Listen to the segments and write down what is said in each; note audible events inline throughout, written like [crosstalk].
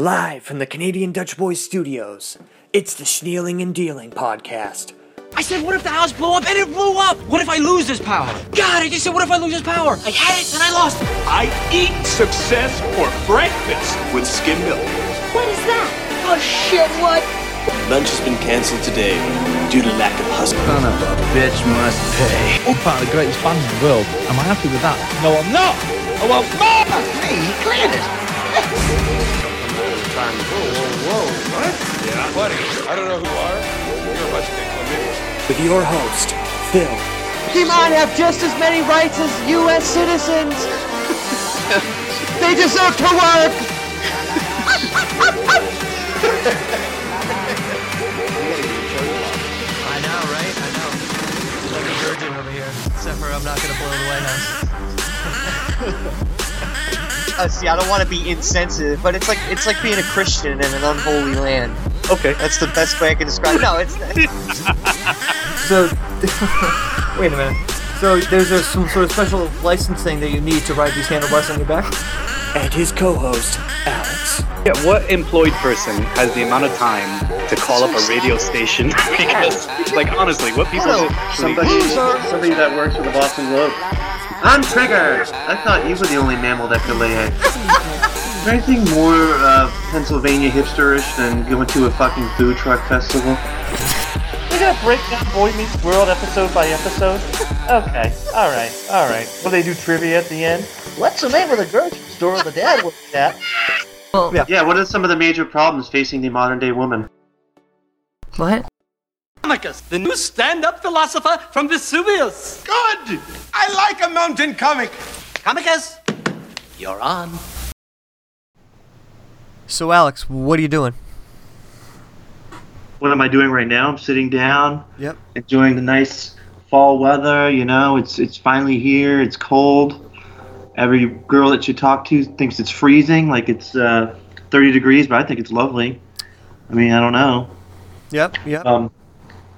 Live from the Canadian Dutch Boys Studios, it's the Snealing and Dealing podcast. I said, what if the house blew up and it blew up? What if I lose this power? God, I just said, what if I lose this power? I had it and I lost it. I eat success for breakfast with skim milk. What is that? Oh shit, what? Lunch has been cancelled today due to lack of hustle. Son of a bitch must pay. I'm part of the greatest band in the world. Am I happy with that? No, I'm not. I want more. Hey, he cleared it. [laughs] Yeah, buddy. I don't know who you are. You're a bunch of big. With your host, Phill, He might have just as many rights as U.S. citizens. [laughs] they deserve to work. I know, right? I know. Like a virgin over here. Except for I'm not gonna blow the White House. [laughs] Uh, see, I don't want to be insensitive, but it's like it's like being a Christian in an unholy land. Okay. That's the best way I can describe. it. No, it's [laughs] So, [laughs] wait a minute. So there's a, some sort of special licensing that you need to ride these handlebars on your back. and his co host, Alex. Yeah, what employed person has the amount of time to call up a radio station? [laughs] because, like, honestly, what people actually Somebody, somebody that works for the Boston Globe. I'm Trigger! I thought you were the only mammal that could lay eggs. Is there anything more uh, Pennsylvania hipsterish than going to a fucking food truck festival? We're gonna break down Boy Meets World episode by episode? Okay, alright, alright. Will they do trivia at the end? What's the name of the grocery store the dad worked at? yeah. Yeah, what are some of the major problems facing the modern day woman? What? Comicus, the new stand-up philosopher from Vesuvius. Good! I like a mountain comic. Comicus, you're on. So Alex, what are you doing? What am I doing right now? I'm sitting down, Yep. enjoying the nice fall weather. You know, it's it's finally here. It's cold. Every girl that you talk to thinks it's freezing, like it's uh, 30 degrees, but I think it's lovely. I mean, I don't know. Yep. Yep. Um,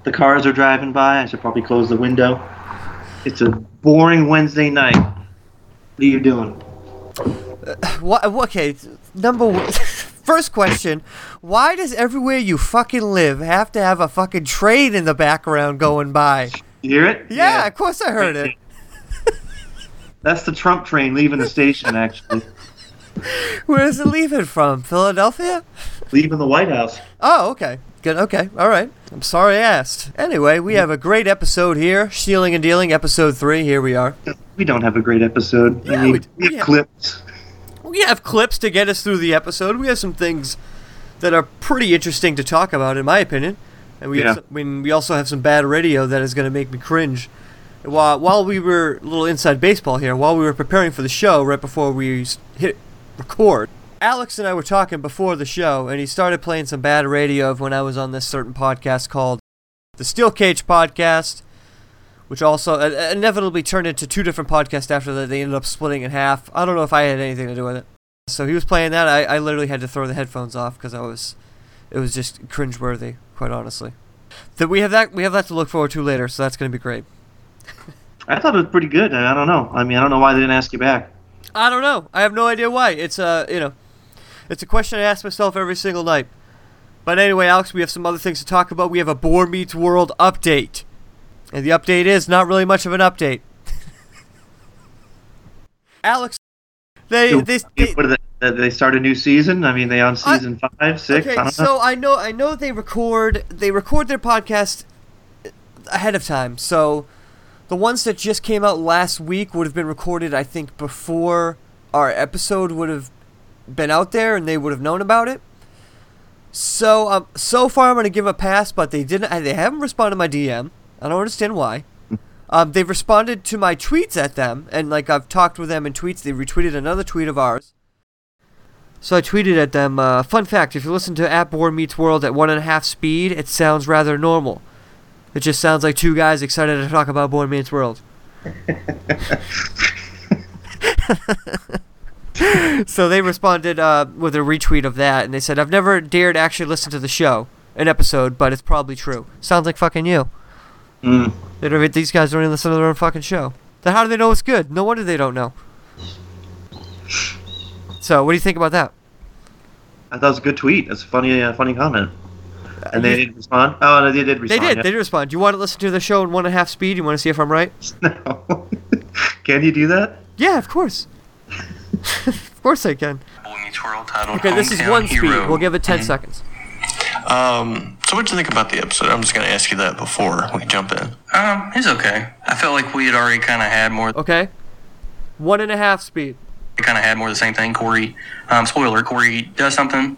the cars are driving by. I should probably close the window. It's a boring Wednesday night. What are you doing? Uh, what? Okay. Number one. [laughs] First question: Why does everywhere you fucking live have to have a fucking train in the background going by? You hear it? Yeah, of course I heard it. [laughs] That's the Trump train leaving the station, actually. [laughs] Where is it leaving from? Philadelphia? leaving the White House. Oh, okay. Good. Okay. All right. I'm sorry I asked. Anyway, we have a great episode here. Snealing and Dealing, episode three. Here we are. We don't have a great episode. Yeah, I mean, we- we have yeah. clips. We have clips to get us through the episode. We have some things that are pretty interesting to talk about, in my opinion. And we, Yeah. have some, I mean, we also have some bad radio that is going to make me cringe. While, while we were a little inside baseball here, while we were preparing for the show, right before we hit record, Alex and I were talking before the show, and he started playing some bad radio of when I was on this certain podcast called the Steel Cage Podcast, which also uh, inevitably turned into two different podcasts after that. They ended up splitting in half. I don't know if I had anything to do with it. So he was playing that. I, I literally had to throw the headphones off because I was, it was just cringeworthy, quite honestly. That we have that we have that to look forward to later, so that's going to be great. I thought it was pretty good. I don't know. I mean, I don't know why they didn't ask you back. I don't know. I have no idea why. It's uh, you know, it's a question I ask myself every single night. But anyway, Alex, we have some other things to talk about. We have a Bore Meets World update, and the update is not really much of an update. [laughs] Alex, they So, they, they they, uh, they start a new season? I mean, they on season five, six? Okay, I so I know I know they record they record their podcast ahead of time. So the ones that just came out last week would have been recorded I think before our episode would have been out there and they would have known about it. So um, so far I'm going to give a pass, but they didn't they haven't responded to my DM. I don't understand why. [laughs] Um, they've responded to my tweets at them, and like I've talked with them in tweets. They retweeted another tweet of ours. So I tweeted at them, uh, fun fact, if you listen to At Board Meets World at one and a half speed, it sounds rather normal. It just sounds like two guys excited to talk about Board Meets World. [laughs] [laughs] [laughs] so they responded uh, with a retweet of that, and they said, I've never dared actually listen to the show, an episode, but it's probably true. Sounds like fucking you. Mm. They don't, these guys don't even listen to their own fucking show. Then how do they know it's good? No wonder they don't know. So, what do you think about that? I thought it was a good tweet. It's a funny, uh, funny comment. And they didn't respond. Oh, no, they did respond. They did. yeah. They did respond. Do you want to listen to the show in one and a half speed? You want to see if I'm right? [laughs] No. [laughs] Can you do that? Yeah, of course. [laughs] of course I can. Okay, this is Hometown one speed. Hero. We'll give it 10 Mhm. seconds. Um, so what do you think about the episode? I'm just gonna ask you that before we jump in. Um, it's okay. I felt like we had already kind of had more. Okay. One and a half speed. We kind of had more of the same thing. Corey, um, spoiler: Corey does something,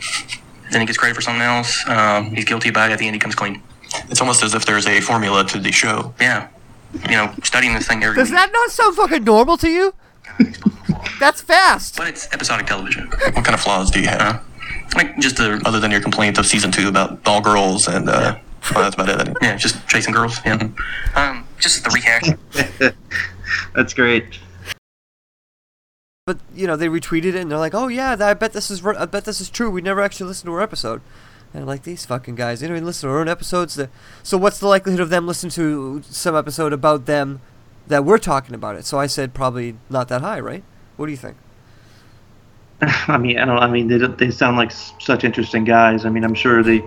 then he gets credit for something else. Um, he's guilty about it. At the end, he comes clean. It's almost as if there's a formula to the show. Yeah. You know, studying this thing every Does that not sound fucking normal to you? That's fast. But it's episodic television. What kind of flaws do you have? Like just the other than your complaint of season two about all girls and uh, well, that's about it. Yeah, just chasing girls. Yeah. Um, just the rehash. [laughs] That's great. But you know, they retweeted it and they're like, "Oh yeah, I bet this is ri- I bet this is true. We never actually listened to our episode." And I'm like, these fucking guys, they don't even listen to our own episodes. The- So what's the likelihood of them listening to some episode about them that we're talking about it? So I said probably not that high, right? What do you think? [laughs] I mean, I don't. I mean, they they sound like such interesting guys. I mean, I'm sure they.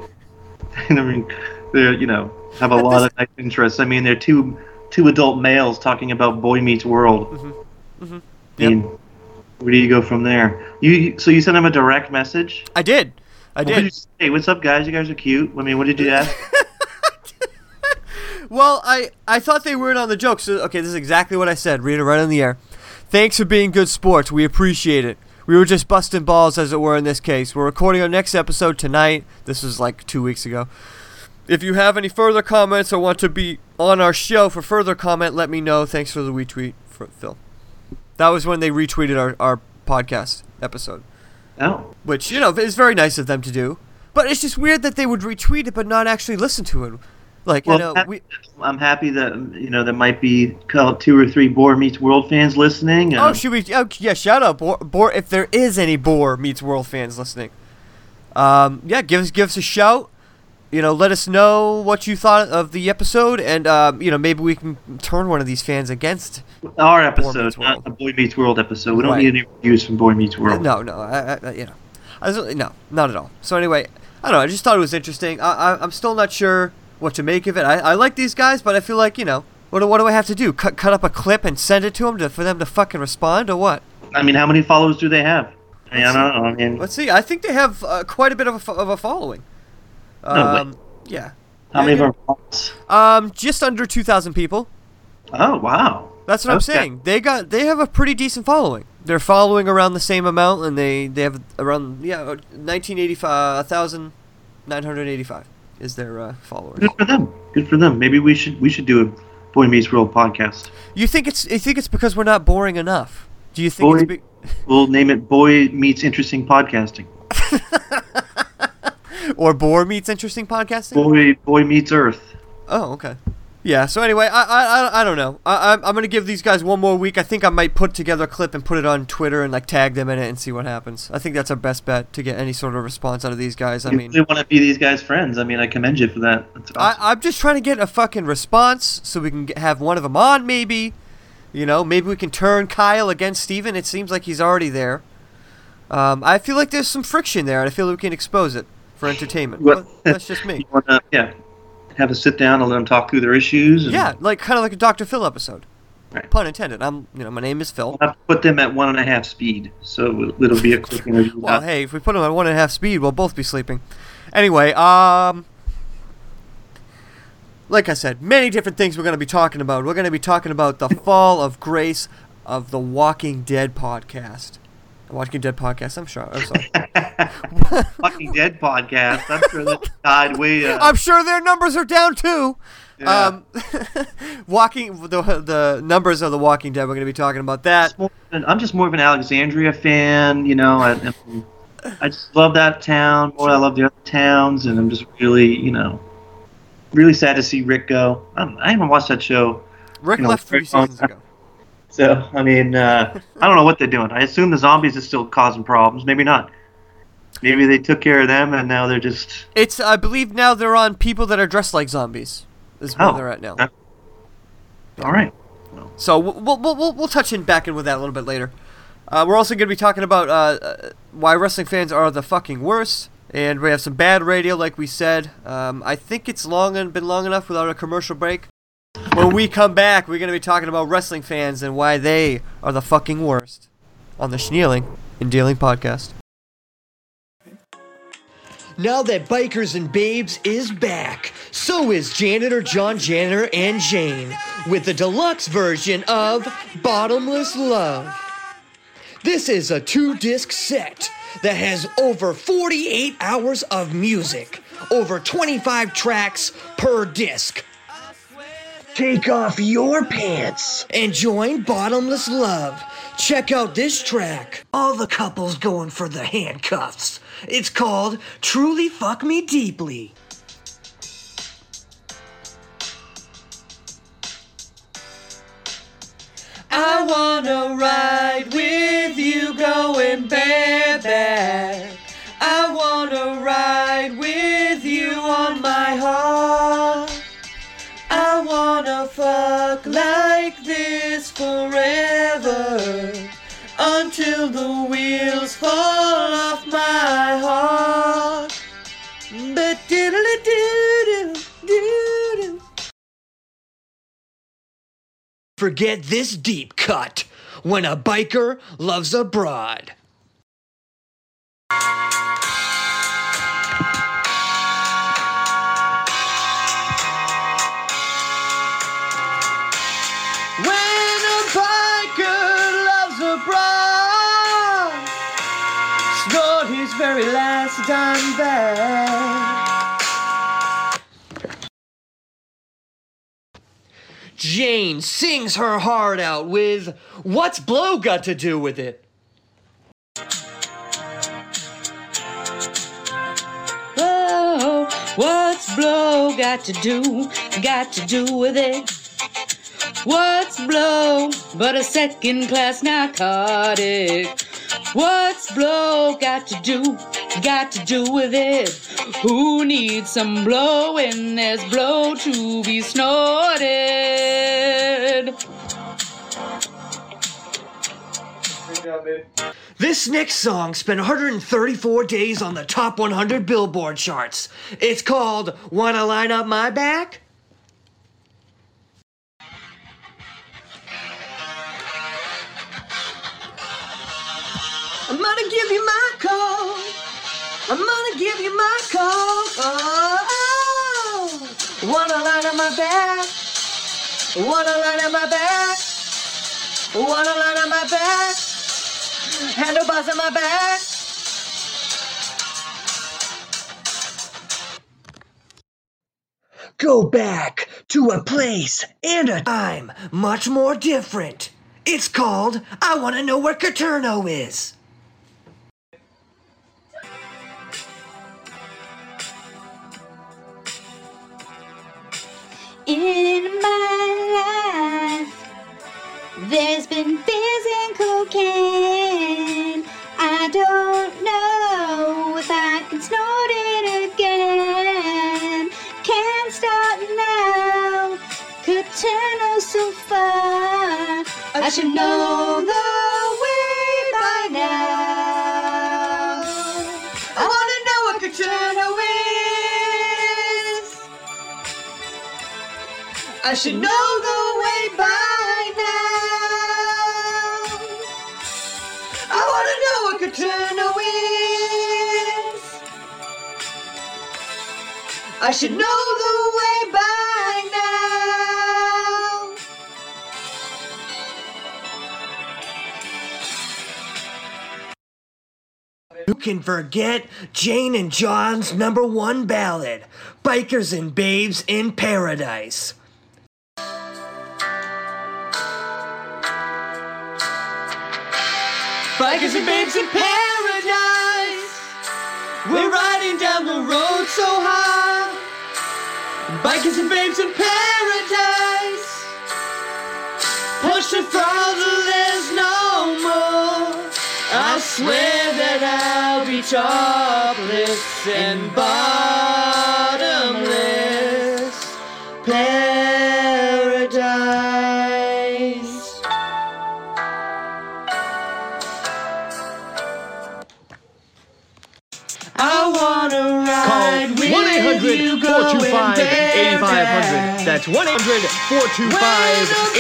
[laughs] I mean, they're you know have a lot of nice interests. I mean, they're two two adult males talking about Boy Meets World. Mm-hmm. I mean, where do you go from there? You- so you sent them a direct message? I did. I What did. did you say? What's up, guys? You guys are cute. I mean, what did you ask? [laughs] Well, I, I thought they weren't on the joke. So, okay, this is exactly what I said. Read it right on the air. Thanks for being good sports. We appreciate it. We were just busting balls, as it were, in this case. We're recording our next episode tonight. This was like two weeks ago. If you have any further comments or want to be on our show for further comment, let me know. Thanks for the retweet, Phill. That was when they retweeted our, our podcast episode. Oh. Which, you know, is very nice of them to do. But it's just weird that they would retweet it but not actually listen to it. Like, you know, I'm we, happy- I'm happy that you know there might be two or three Bore Meets World fans listening. Oh, um, should we? Oh, yeah, shout out, Bore, Bore. If there is any Bore meets World fans listening, um, yeah, give us give us a shout. You know, let us know what you thought of the episode, and um, you know, maybe we can turn one of these fans against. our episode, not the Boy Meets World episode. We don't Right. need any reviews from Boy Meets World. No, no, I, I, you know, I was, no, not at all. So anyway, I don't know. I just thought it was interesting. I, I, I'm still not sure what to make of it. I, I like these guys, but I feel like you know, what, what do I have to do? Cut cut up a clip and send it to them to, for them to fucking respond or what? I mean, how many followers do they have? I, don't know. I mean, let's see. I think they have uh, quite a bit of a, of a following. Um, no yeah. How yeah, many yeah. followers? Um, just under two thousand people. Oh wow. That's what okay. I'm saying. They got they have a pretty decent following. They're following around the same amount, and they they have around yeah 1985 1985 is their uh, followers. Good for them. Good for them. Maybe we should we should do a Boy Meets World podcast. You think it's you think it's because we're not boring enough? Do you think Boy, it's be- we'll name it Boy Meets Interesting Podcasting. [laughs] or bore meets interesting podcasting? Boy Boy Meets Earth. Oh, okay. Yeah. So anyway, I I, I, don't know. I I'm, I'm gonna give these guys one more week. I think I might put together a clip and put it on Twitter and like tag them in it and see what happens. I think that's our best bet to get any sort of response out of these guys. I you mean, really want to be these guys' friends. I mean, I commend you for that. That's awesome. I I'm just trying to get a fucking response so we can get, have one of them on. Maybe, you know, maybe we can turn Kyle against Steven. It seems like he's already there. Um, I feel like there's some friction there, and I feel like we can expose it for entertainment. But that's just me. [laughs] Wanna, yeah, have a sit down and let them talk through their issues. And Yeah, like kind of like a Dr. Phil episode. Right. Pun intended. I'm, you know, my name is Phill. I'll put them at one and a half speed, so it'll be a quick interview. [laughs] Well, hey, if we put them at one and a half speed, we'll both be sleeping. Anyway, um, like I said, many different things we're going to be talking about. We're going to be talking about the [laughs] fall of grace of the Walking Dead podcast. Walking Dead podcast. I'm sure. I'm sorry. [laughs] Fucking Dead podcast. I'm sure that died way. Uh, I'm sure their numbers are down too. Yeah. Um, [laughs] walking the the numbers of the Walking Dead. We're going to be talking about that. I'm just more of an Alexandria fan, you know. I, I just love that town more. than I love the other towns, and I'm just really, you know, really sad to see Rick go. I'm, I haven't watched that show. Rick you know, left three seasons ago. So I mean, uh, I don't know what they're doing. I assume the zombies are still causing problems. Maybe not. Maybe they took care of them, and now they're just. It's I believe now they're on people that are dressed like zombies. Is where Oh, they're at now. All right. So we'll, we'll, we'll, we'll touch in back in with that a little bit later. Uh, we're also going to be talking about uh, uh, why wrestling fans are the fucking worst. And we have some bad radio, like we said. Um, I think it's long and been long enough without a commercial break. When we come back, we're going to be talking about wrestling fans and why they are the fucking worst on the Snealing and Dealing podcast. Now that Bikers and Babes is back, so is Janitor John Janitor and Jane with the deluxe version of Bottomless Love. This is a two disc set that has over 48 hours of music, over 25 tracks per disc. Take off your pants and join Bottomless Love. Check out this track. All the couples going for the handcuffs. It's called Truly Fuck Me Deeply. I wanna ride with you going bareback. I wanna ride with you on my heart. Fuck like this forever until the wheels fall off my heart. But diddly doo doo. Forget this deep cut when a biker loves a broad. Jane sings her heart out with What's Blow Got to Do with It? Oh, what's blow got to do, got to do with it? What's blow but a second class narcotic? What's blow got to do, got to do with it? Who needs some blow when there's blow to be snorted? This next song spent 134 days on the top 100 Billboard charts. It's called Wanna Line Up My Back? I'm gonna give you my call. I'm gonna give you my call. Oh, oh. wanna line up my back. Wanna line up my back. Wanna line up my back. Handlebars on my back. Go back to a place and a time much more different. It's called I Wanna Know Where Caterno Is. In my life, there's been beers and cocaine. I don't know if I can snort it again. Can't start now, could turn us so far. I should know the I should know the way by now. I wanna know what Katrina is. I should know the way by now. Who can forget Jane and John's number one ballad, Bikers and Babes in Paradise? Bikers and babes in paradise. We're riding down the road so high. Bikers and babes in paradise. Push the throttle, there's no more. I swear that I'll be topless and bottomless. That's 1 800 425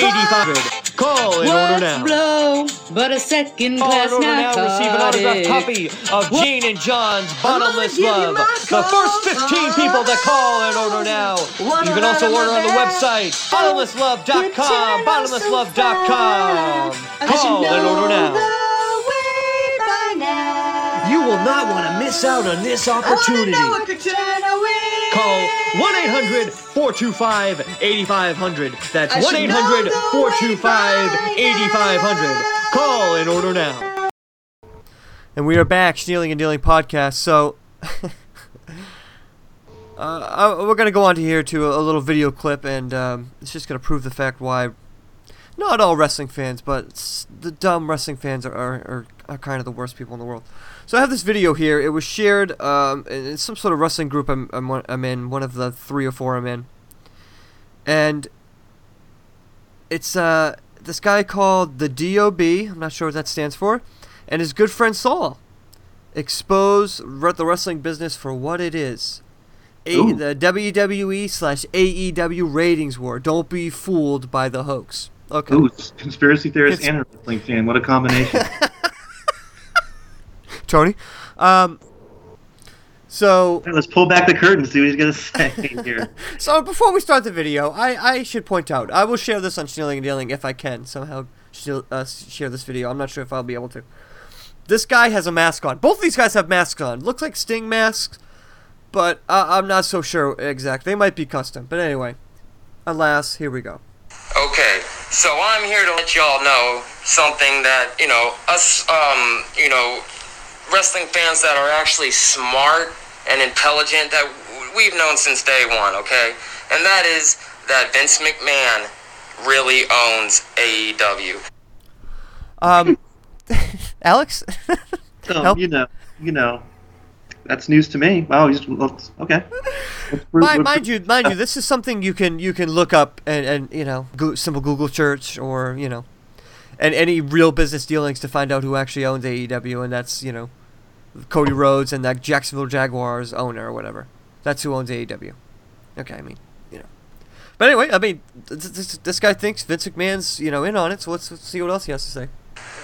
8500. Call and order now. blow, but a second Call class and order now. Receive an autographed copy of Jane and John's Bottomless Love. The first 15 people that call and order now. You can also order on the website bottomlesslove.com. Bottomlesslove.com. Call and order now. You will not want to miss out on this opportunity. Call 1 800 425 8500. That's 1 800 425 8500. Call and order now. And we are back, Snealing and Dealing podcast. So, [laughs] uh, uh, we're going to go on to here to a, a little video clip, and um, it's just going to prove the fact why not all wrestling fans, but the dumb wrestling fans are, are, are, are kind of the worst people in the world. So I have this video here. It was shared um, in some sort of wrestling group I'm, I'm, I'm in, one of the three or four I'm in. And it's uh, this guy called the DOB, I'm not sure what that stands for, and his good friend Saul expose the wrestling business for what it is. A- the WWE slash AEW ratings war. Don't be fooled by the hoax. Okay. Ooh, conspiracy theorist It's- and a wrestling fan. What a combination. [laughs] Tony. Um, so Let's pull back the curtain, see what he's gonna say here. [laughs] So before we start the video, I, I should point out I will share this on Snealing and Dealing if I can somehow steal, uh, share this video. I'm not sure if I'll be able to. This guy has a mask on. Both of these guys have masks on. Looks like Sting masks, but uh, I'm not so sure exact. They might be custom, but anyway. Alas, here we go. Okay, so I'm here to let y'all know something that, you know, us, um, you know, wrestling fans that are actually smart and intelligent that we've known since day one, okay? And that is that Vince McMahon really owns AEW. Um, [laughs] Alex? So, Help. you know, you know, that's news to me. Wow, he's well, okay. Mind, mind you, mind you, this is something you can you can look up and, and you know go, simple Google search or you know, and any real business dealings to find out who actually owns AEW, and that's you know, Cody Rhodes and that Jacksonville Jaguars owner or whatever. That's who owns AEW. Okay, I mean, you know, but anyway, I mean, th- th- this, this guy thinks Vince McMahon's you know in on it, so let's, let's see what else he has to say.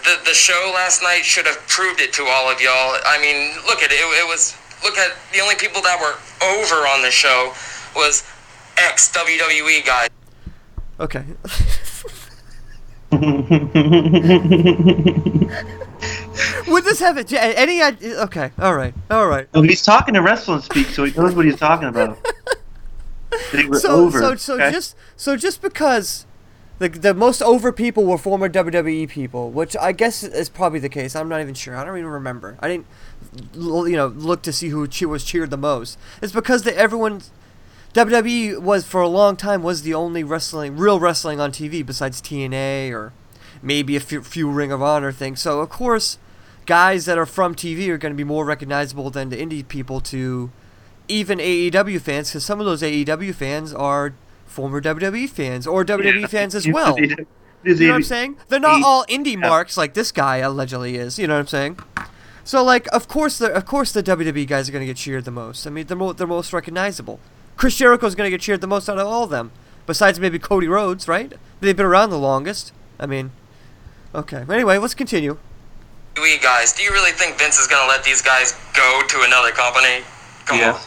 The, the show last night should have proved it to all of y'all. I mean, look at it. It, it was, look at the only people that were over on the show was ex WWE guys. Okay. [laughs] [laughs] [laughs] Would this have it? Any idea? Okay, all right, all right. Oh, he's talking to wrestling speak, so he knows what he's talking about. [laughs] They were so, over. so, so okay? just so just because the the most over people were former WWE people, which I guess is probably the case. I'm not even sure. I don't even remember. I didn't, you know, look to see who was cheered the most. It's because that everyone. WWE was for a long time was the only wrestling, real wrestling on TV besides TNA or maybe a few, few Ring of Honor things. So of course, guys that are from TV are going to be more recognizable than the indie people to even AEW fans, because some of those AEW fans are former WWE fans or WWE fans as well. You is know what I'm saying? They're not all indie marks like this guy allegedly is. You know what I'm saying? So like, of course, the of course the WWE guys are going to get cheered the most. I mean, they're mo- they're most recognizable. Chris Jericho's going to get cheered the most out of all of them, besides maybe Cody Rhodes, right? They've been around the longest. I mean, okay. Anyway, let's continue. WWE guys. Do you really think Vince is gonna let these guys go to another company? Come on.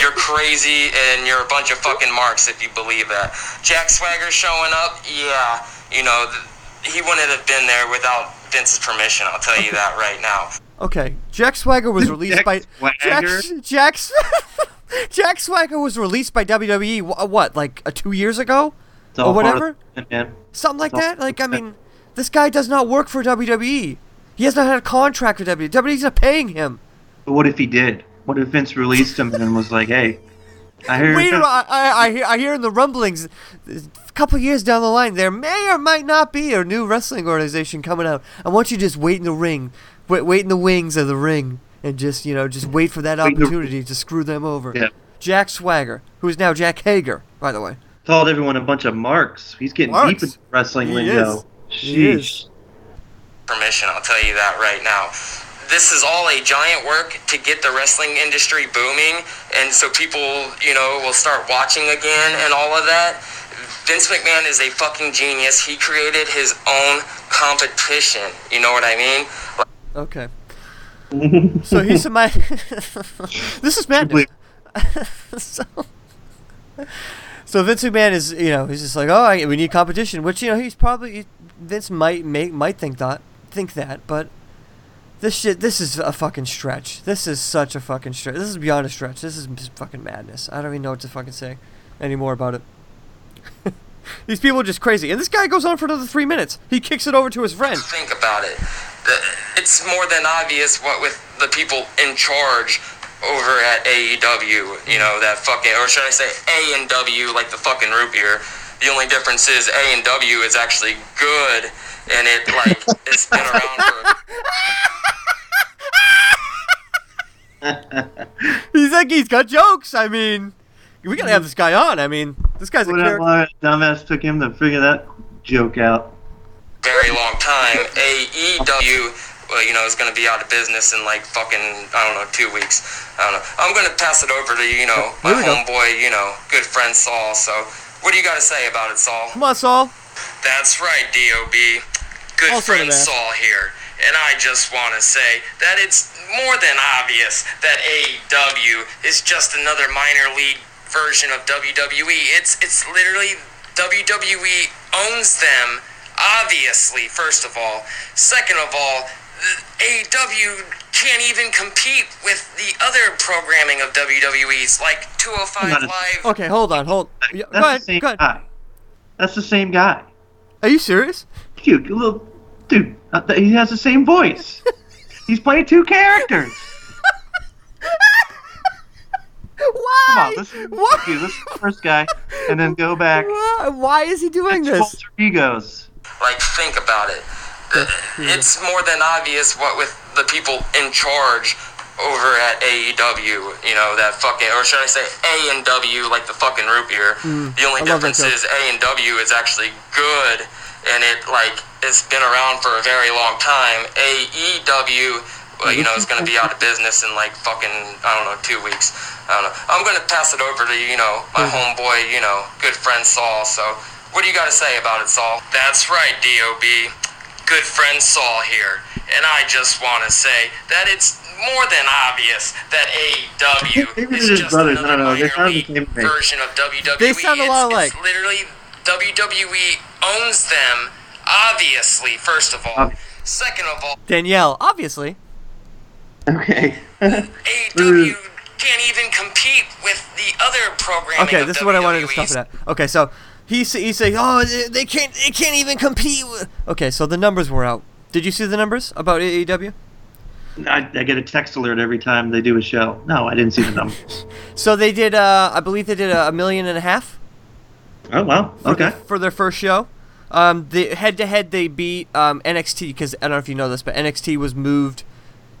You're crazy and you're a bunch of fucking marks if you believe that. Jack Swagger showing up, yeah, you know, he wouldn't have been there without Vince's permission, I'll tell you that right now. Okay, Jack Swagger was [laughs] released by Jack Swagger? Jack [laughs] Jack Swagger was released by WWE. What, like uh, two years ago, It's or whatever? it, man. Something like It's that. Like, I mean, this guy does not work for WWE. He has not had a contract with WWE. WWE's not paying him. But what if he did? What if Vince released him and was like, "Hey, I hear Wait, I, I, I, hear, I hear in the rumblings, a couple years down the line, there may or might not be a new wrestling organization coming out. I want you to just wait in the ring, wait, wait in the wings of the ring, and just you know, just wait for that Wait in the- opportunity to screw them over. Yeah. Jack Swagger, who is now Jack Hager, by the way. called everyone a bunch of marks"? He's getting Marks. deep into wrestling He lingo. is. He Sheesh. Is. Permission, I'll tell you that right now. this is all a giant work to get the wrestling industry booming, and so people, you know, will start watching again and all of that. Vince McMahon is a fucking genius. He created his own competition. You know what I mean? Okay. so he's [laughs] my. this is madness. [laughs] so, so Vince McMahon is, you know, he's just like, oh, I, we need competition, which you know he's probably Vince might make might think that think that, but this shit, this is a fucking stretch. This is such a fucking stretch. This is beyond a stretch. This is fucking madness. I don't even know what to fucking say anymore about it. [laughs] These people are just crazy, and this guy goes on for another three minutes. He kicks it over to his friend. Think about it. It's more than obvious what with the people in charge over at AEW, you know, that fucking, or should I say A and W, like the fucking root beer. The only difference is A and W is actually good, and it like it's been around for. [laughs] He's like he's got jokes. I mean, we gotta have this guy on. I mean, this guy's a Whatever character. dumbass took him to figure that joke out. very long time. AEW, well, you know, is going to be out of business in like fucking, I don't know, two weeks. I don't know. I'm going to pass it over to, you know, my Here go. homeboy, you know, good friend Saul. So, what do you got to say about it, Saul? Come on, Saul. That's right, DOB. Good Also friend. Saul here. And I just want to say that it's more than obvious that AEW is just another minor league version of WWE. It's it's literally WWE owns them, obviously, first of all. Second of all, the AEW can't even compete with the other programming of WWE's like 205 Hang on a- Live. Okay, hold on, hold. Yeah, That's go ahead. the same Go ahead. guy. That's the same guy. Are you serious? Dude, little dude, uh, he has the same voice. [laughs] He's playing two characters. Why? Come on, listen, Why? dude, listen to the first guy, and then go back. Why, why is he doing this? Egos. Like, think about it. It's more than obvious what with the people in charge over at AEW, you know, that fucking, or should I say A and W, like the fucking root beer. Mm, the only I difference is A and W is actually good, and it like it's been around for a very long time. AEW, well, you know, is going to be out of business in like fucking, I don't know, two weeks. I don't know. I'm going to pass it over to you know my Mm-hmm. homeboy, you know, good friend Saul. So, what do you got to say about it, Saul? That's right, Dob. Good friend Saul here, and I just want to say that it's more than obvious that AEW is they're just brothers. I another don't know. They minor sound the same to version of WWE. They sound a lot It's- alike. It's literally WWE owns them. Obviously, first of all. Second of all, Danielle, obviously. Okay. AEW can't even compete with the other programming. Okay, of this is what I wanted to WWE's. stop it at. Okay, so he's he's saying, oh, they- they can't they can't even compete. With... Okay, so the numbers were out. Did you see the numbers about AEW? I, I get a text alert every time they do a show. No, I didn't see the numbers. [laughs] So they did. Uh, I believe they did a, a million and a half. oh wow. for Okay. for their first show. Um, the head to head they beat um, NXT because I don't know if you know this, but NXT was moved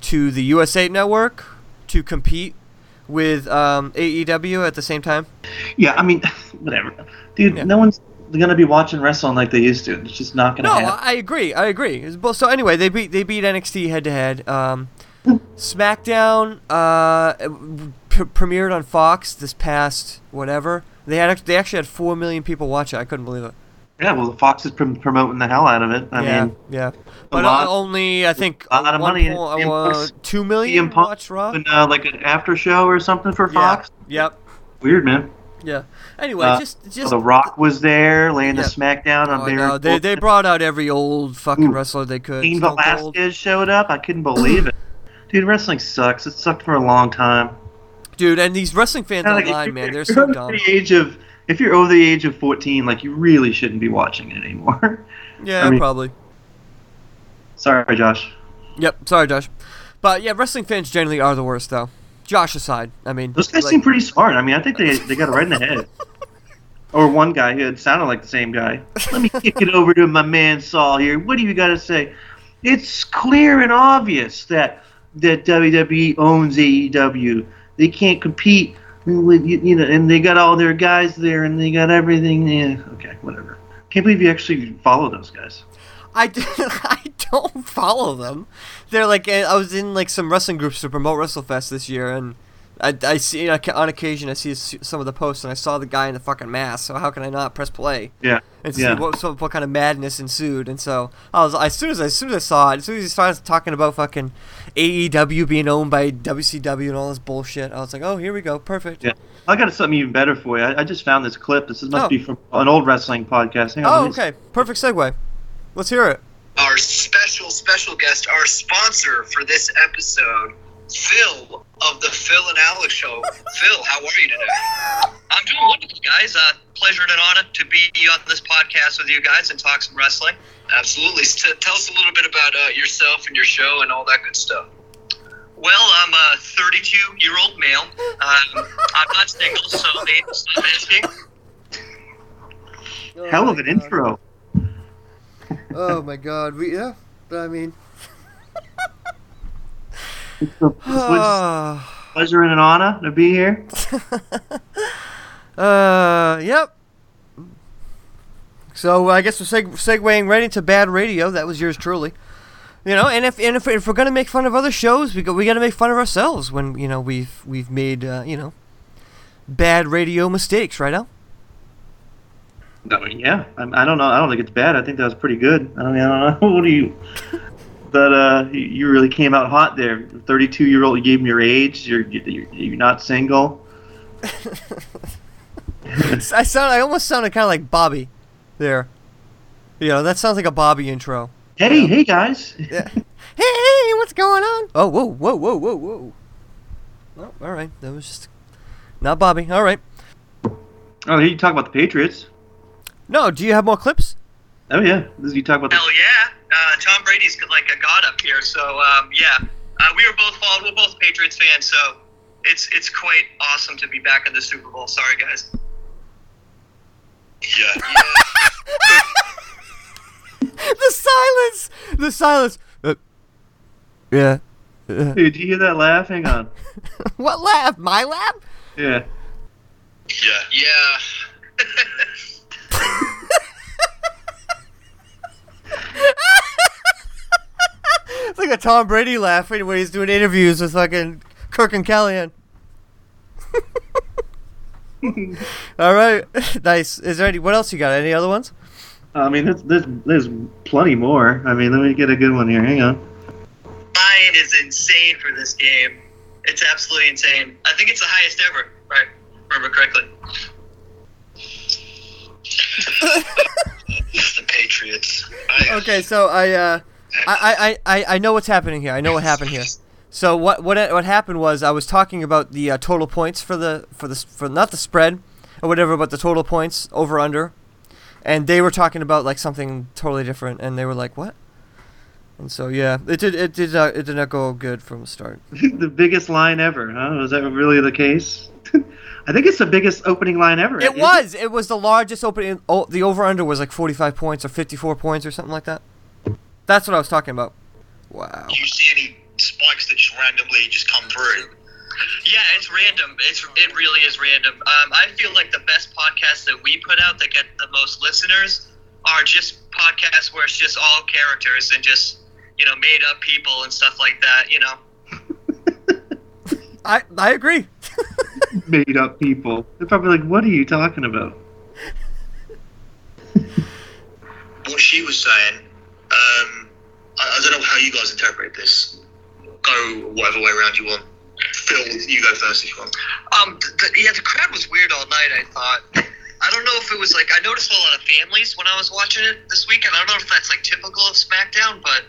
to the USA Network to compete with um, AEW at the same time. Yeah, I mean, [sighs] whatever, dude. No one's gonna be watching wrestling like they used to. It's just not gonna No, happen. I agree. I agree. Both- So anyway, they beat they beat NXT head to head. Um, [laughs] SmackDown uh, p- premiered on Fox this past whatever. They had they actually had four million people watch it. I couldn't believe it. Yeah, well, Fox is prom- promoting the hell out of it. I yeah, mean, yeah. But lot- uh, only I think a lot of money. CM uh, two million CM watch Raw. doing, uh, like an after show or something for Fox. Yeah. Yep. Weird, man. Yeah. Anyway, Uh, just just The Rock was there, laying Yeah. the smackdown on Oh, Baron. no, they they brought out every old fucking wrestler they could. Cold. Velasquez showed up. I couldn't believe it. Dude, wrestling sucks. It sucked for a long time. Dude, and these wrestling fans Kinda like, online, man, they're [laughs] so dumb. The age of if you're over the age of 14, like you really shouldn't be watching it anymore. [laughs] Yeah, I mean- probably. Sorry, Josh. Yep. Sorry, Josh. But yeah, wrestling fans generally are the worst, though. Josh aside, I mean, Those guys like- seem pretty smart. I mean, I think they they got it right in the head. [laughs] Or one guy who had sounded like the same guy. Let me kick it over to my man Saul here. What do you got to say? It's clear and obvious that that WWE owns AEW. They can't compete you, you know, and they got all their guys there, and they got everything. Yeah, okay, whatever. Can't believe you actually follow those guys. I, [laughs] don't follow them. They're like uh, I was in like some wrestling groups to promote WrestleFest this year, and I, I see on occasion I see some of the posts, and I saw the guy in the fucking mask. So how can I not press play? Yeah, And see yeah. what so, what kind of madness ensued. And so I was as soon as as soon as I saw it, as soon as he started talking about fucking AEW being owned by WCW and all this bullshit, I was like, oh, here we go, perfect. Yeah. I got something even better for you. I, I just found this clip. This must Oh. be from an old wrestling podcast. Hang on, Oh, let me- okay, perfect segue. Let's hear it. our special, special guest, our sponsor for this episode, Phill of the Phill and Alex Show. Phill, how are you today? I'm doing wonderful, guys. Uh, pleasure and an honor to be on this podcast with you guys and talk some wrestling. Absolutely. So tell us a little bit about uh, yourself and your show and all that good stuff. Well, I'm a 32 year old male. Um, I'm not single, so they stop asking. Hell of an intro. Oh my god, we yeah. I mean, It's a it's pleasure [sighs] and an honor to be here. [laughs] uh, yep. So I guess we're seg- segueing right into bad radio. That was yours truly. You know, and if and if, if we're gonna make fun of other shows, we go, we gotta make fun of ourselves when you know we've we've made uh, you know bad radio mistakes, right? Al? I mean, yeah, I, I don't know. I don't think it's bad. I think that was pretty good. I mean, I don't know. [laughs] What do you? But uh, you- really came out hot there. Thirty-two year old. You gave him your age. You're you're, you're not single. [laughs] I sound I almost sounded kind of like Bobby there. You know, that sounds like a Bobby intro. Hey, hey guys. Yeah. Hey, what's going on? Oh, whoa, whoa, whoa, whoa, whoa. Oh, all right. That was just not Bobby. All right. Oh, you talk about the Patriots. No, do you have more clips? Oh yeah, this is you talk about the. Hell yeah. Uh, Tom Brady's like a god up here, so um, yeah. Uh, we were both followed, we're both Patriots fans, so it's it's quite awesome to be back in the Super Bowl. Sorry, guys. Yeah. [laughs] [laughs] the silence. The silence. Uh, yeah. Uh, Dude, did you hear that laugh? Hang on. [laughs] what laugh? My laugh? Yeah. Yeah. Yeah. It's like a Tom Brady laugh when he's doing interviews with fucking Kirk and Callahan. [laughs] All right, [laughs] nice. Is there any? What else you got? Any other ones? I mean, there's, there's there's plenty more. I mean, let me get a good one here. Hang on. Mine is insane for this game. It's absolutely insane. I think it's the highest ever, right? Remember correctly. [laughs] [laughs] the Patriots. Okay, so I, uh, I, I, I, I know what's happening here. I know what happened here. So what what what happened was I was talking about the uh, total points for the for the for not the spread or whatever, but the total points over under, and they were talking about like something totally different, and they were like, "What?" And so yeah, it did it did not it did not go good from the start. [laughs] the biggest line ever, huh? Was that really the case? [laughs] I think it's the biggest opening line ever. It was it was the largest opening. Oh, the over under was like forty five points or fifty four points or something like that. That's what I was talking about. Wow. Do you see any spikes that just randomly just come through? Yeah, it's random. It's it really is random. Um, I feel like the best podcasts that we put out that get the most listeners are just podcasts where it's just all characters and just you know made up people and stuff like that. You know. [laughs] I I agree. [laughs] Made up people. They're probably like, "What are you talking about?" [laughs] What she was saying, um, I, I don't know how you guys interpret this. Go whatever way around you want. Phill, you go first if you want. Um, th- th- yeah, the crowd was weird all night. I thought. I don't know if it was like I noticed a lot of families when I was watching it this weekend. I don't know if that's like typical of SmackDown, but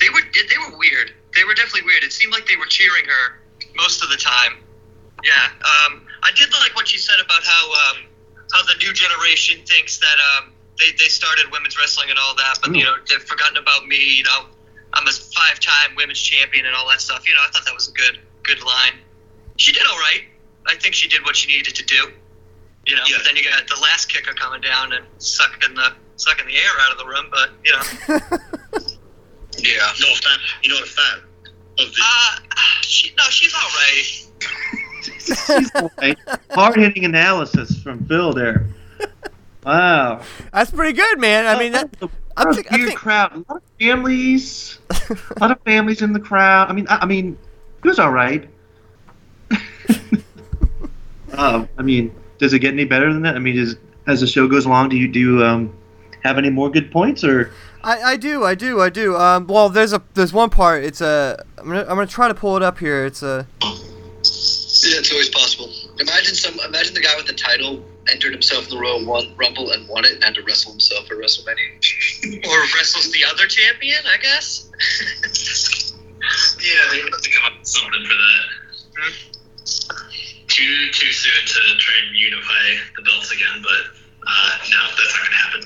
they were they were weird. They were definitely weird. It seemed like they were cheering her most of the time. Yeah. Um, I did like what she said about how um, how the new generation thinks that um, they they started women's wrestling and all that, but you know they've forgotten about me. You know, I'm a five-time women's champion and all that stuff. You know, I thought that was a good good line. She did all right. I think she did what she needed to do. You know, but then you got the last kicker coming down and sucking the sucking the air out of the room. But you know, [laughs] Yeah, not a fan. You're not a fan of the. uh, Hard hitting analysis from Phill there. Wow. That's pretty good, man. I mean, that, A lot of weird crowd. A lot of families. a lot of families in the crowd. I mean, I, I mean, it was all right. [laughs] uh, I mean, does it get any better than that? I mean, is, as the show goes along, do you do you, um, have any more good points or? I, I do, I do, I do. Um, well, there's a there's one part. It's a I'm gonna I'm gonna try to pull it up here. It's a Yeah, it's always possible. Imagine some. Imagine the guy with the title entered himself in the Royal one, Rumble and won it, and had to wrestle himself at WrestleMania, [laughs] or wrestles the other champion, I guess. [laughs] Yeah, they have to come up with something for that. Too too soon to try and unify the belts again, but uh, no, that's not gonna happen.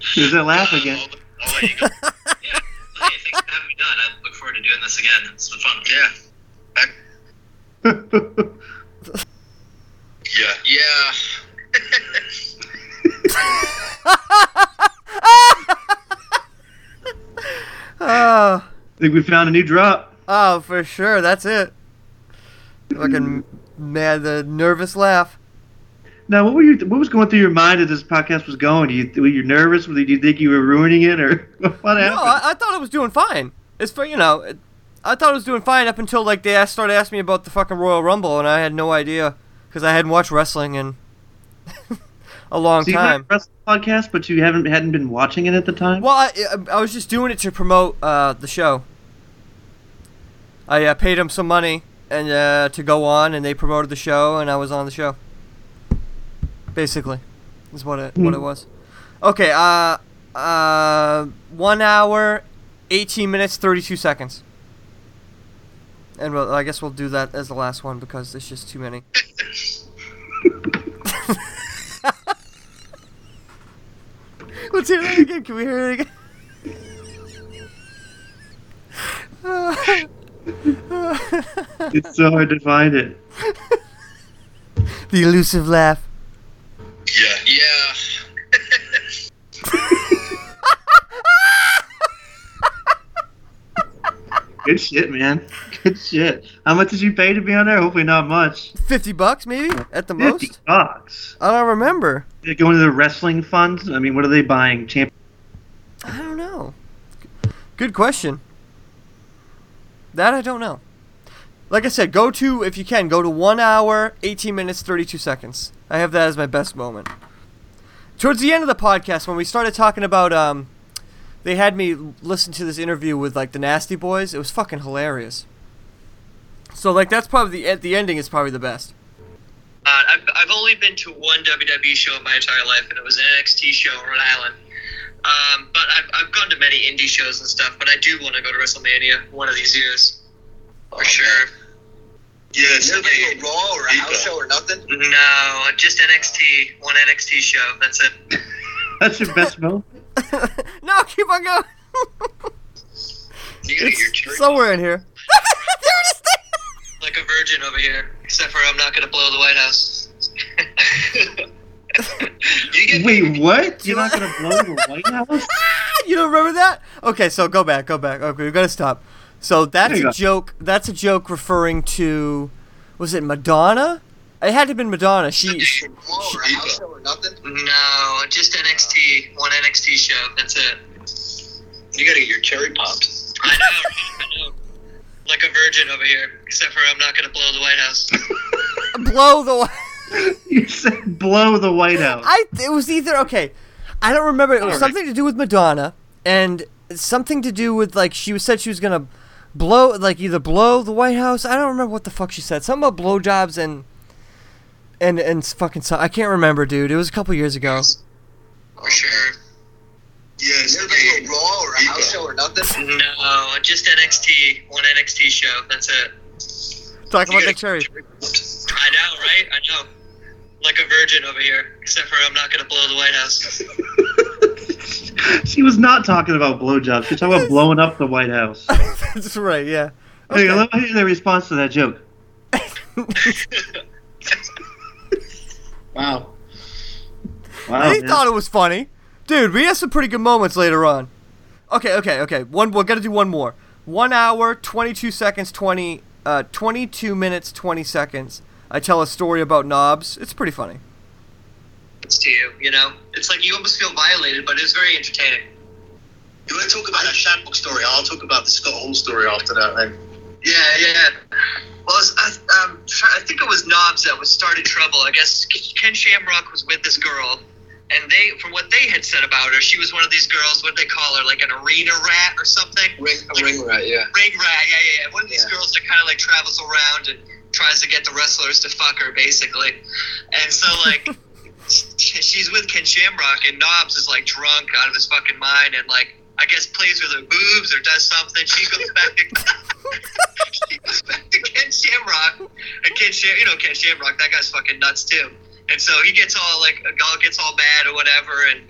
[laughs] There's that laugh again. I'll let you go. yeah, hey, thanks for having me on. I look forward to doing this again. It's been fun. Yeah. Yeah. Yeah. [laughs] oh I think we found a new drop. oh for sure. That's it. Fucking mad, the nervous laugh. Now, what were you? What was going through your mind as this podcast was going? Do you, were you nervous? Did you think you were ruining it, or [laughs] what No, happened? I, I thought it was doing fine. It's for you know, it, I thought it was doing fine up until like they started asking me about the fucking Royal Rumble, and I had no idea because I hadn't watched wrestling in [laughs] a long so you time. wrestling podcast, but you haven't hadn't been watching it at the time. Well, I, I was just doing it to promote uh, the show. I uh, paid them some money and uh, to go on, and they promoted the show, and I was on the show. Basically, is what it what it was. Okay, uh, uh, one hour, eighteen minutes, thirty-two seconds. And we'll, I guess we'll do that as the last one because there's just too many. Let's hear that again. Can we hear it again? it's so hard to find it. the elusive laugh. Yeah. Yeah. [laughs] [laughs] Good shit, man. Good shit. How much did you pay to be on there? Hopefully not much. Fifty bucks, maybe at the Fifty most. bucks. I don't remember. They go into the wrestling funds. I mean, what are they buying? Champ. I don't know. Good question. That I don't know. Like I said, go to if you can go to one hour, eighteen minutes, thirty-two seconds. I have that as my best moment. Towards the end of the podcast, when we started talking about, um, they had me listen to this interview with like the Nasty Boys. It was fucking hilarious. So like that's probably the the ending is probably the best. Uh, I've, I've only been to one WWE show in my entire life, and it was an NXT show in Rhode Island. Um, but I've, I've gone to many indie shows and stuff, but I do want to go to WrestleMania one of these years. For sure. Yeah, so they a Raw or a house show or nothing? No, just NXT. One NXT show. That's it. [laughs] That's your best moment. No, keep on going. You gotta your It's cherry somewhere in here. [laughs] like a virgin over here, except for I'm not gonna blow the White House. Wait, what? [laughs] You're not gonna blow the White House? [laughs] you don't remember that? Okay, so go back, go back. Okay, we gotta stop. So that's a go. joke. That's a joke referring to, was it Madonna? It had to have been Madonna. She, she house show or nothing? No, just NXT. One NXT show. That's it. You gotta get your cherry popped. I know. I know. Like a virgin over here, except for I'm not gonna blow the White House. [laughs] blow the. White [laughs] You said blow the White House. I it was either okay. I don't remember. It was Alright. something to do with Madonna and something to do with like she was said she was gonna blow like either blow the White House. I don't remember what the fuck she said. Something about blowjobs and and and fucking. So, I can't remember, dude. It was a couple years ago. For sure. Yeah, Never been to a Raw or a house show or nothing? No, just NXT. One NXT show. That's it. Talk about Nick Cherry. I know, right? I know. Like a virgin over here, except for I'm not gonna blow the White House. [laughs] She was not talking about blowjobs. She was talking about blowing up the White House. [laughs] That's right. Yeah. Hey, let me hear the response to that joke. [laughs] wow. Wow. he man. thought it was funny, dude. We had some pretty good moments later on. Okay, okay, okay. One, we're gonna do one more. One hour, twenty-two seconds, twenty, uh, twenty-two minutes, twenty seconds. I tell a story about Knobbs. It's pretty funny. It's to you. You know, it's like you almost feel violated, but it's very entertaining. You want to talk about that Shamrock story? I'll talk about the Scott Hall story after that. Then. Yeah, yeah. Well, I, was, I, um, I think it was Knobbs that was started trouble. I guess Ken Shamrock was with this girl, and they, from what they had said about her, she was one of these girls. What they call her, like an arena rat or something. Ring, a ring rat, yeah. Ring rat, yeah, yeah, yeah. One of these girls that kind of like travels around and tries to get the wrestlers to fuck her, basically. And so, like, [laughs] she's with Ken Shamrock, and Knobbs is like drunk out of his fucking mind, and like, I guess plays with her boobs or does something. She goes back to [laughs] [laughs] she goes back to Ken Shamrock, and Ken Sham, you know Ken Shamrock, that guy's fucking nuts too. And so he gets all like, all gets all mad or whatever, and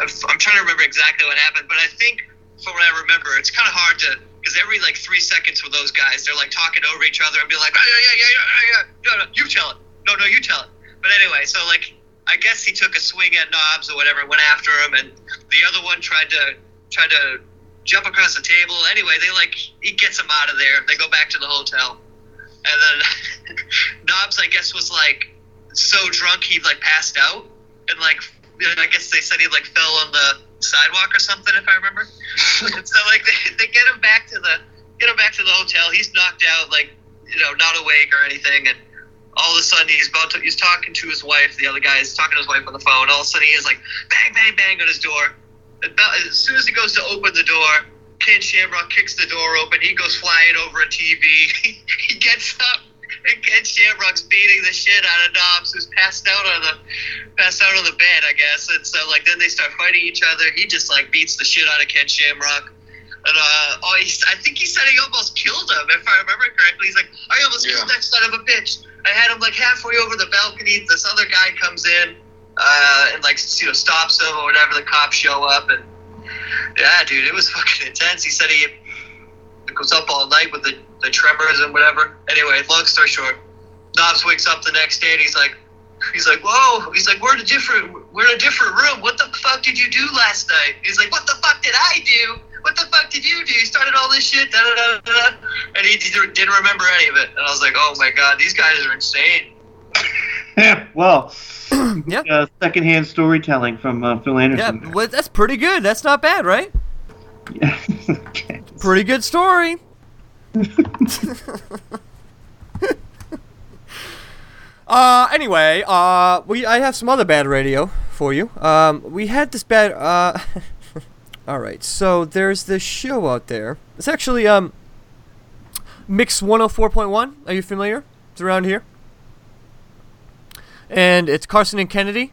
I'm, I'm trying to remember exactly what happened, but I think from what I remember, it's kind of hard to because every like three seconds with those guys, they're like talking over each other and be like, oh, yeah, yeah, yeah, yeah, yeah, no, no, you tell it, no, no, you tell it. But anyway, so like, I guess he took a swing at Knobbs or whatever, went after him, and the other one tried to tried to jump across the table. Anyway, they like he gets him out of there. They go back to the hotel, and then [laughs] Knobbs, I guess, was like so drunk he like passed out, and like I guess they said he like fell on the sidewalk or something, if I remember. [laughs] and so like they, they get him back to the get him back to the hotel. He's knocked out, like you know, not awake or anything, and all of a sudden he's about to he's talking to his wife. The other guy is talking to his wife on the phone. All of a sudden he is like bang bang bang on his door. About, as soon as he goes to open the door, Ken Shamrock kicks the door open. He goes flying over a TV. [laughs] he gets up, and Ken Shamrock's beating the shit out of Knobbs, who's passed out on the passed out on the bed, I guess. And so like then they start fighting each other. He just like beats the shit out of Ken Shamrock. And uh, oh, he, I think he said he almost killed him, if I remember correctly. He's like, I almost killed that son of a bitch. I had him like halfway over the balcony. This other guy comes in uh, and like you know stops him or whatever. The cops show up and yeah, dude, it was [laughs] fucking intense. He said he goes up all night with the, the tremors and whatever. Anyway, long story short, Knobbs wakes up the next day and he's like, he's like, whoa, he's like, we're in a different, we're in a different room. What the fuck did you do last night? He's like, what the fuck did I do? What the fuck did you do? You started all this shit, da da da da. And he didn't didn't remember any of it. And I was like, oh my god, these guys are insane. Yeah, [laughs] well, [clears throat] Yep. uh, secondhand storytelling from uh, Phil Yeah, Anderson. well, that's pretty good. That's not bad, right? Yeah. [laughs] Pretty good story. [laughs] uh, anyway, uh, we I have some other bad radio for you. Um, we had this bad. Uh, [laughs] all right, so there's this show out there. It's actually um, Mix 104.1. Are you familiar? It's around here. And it's Karson and Kennedy.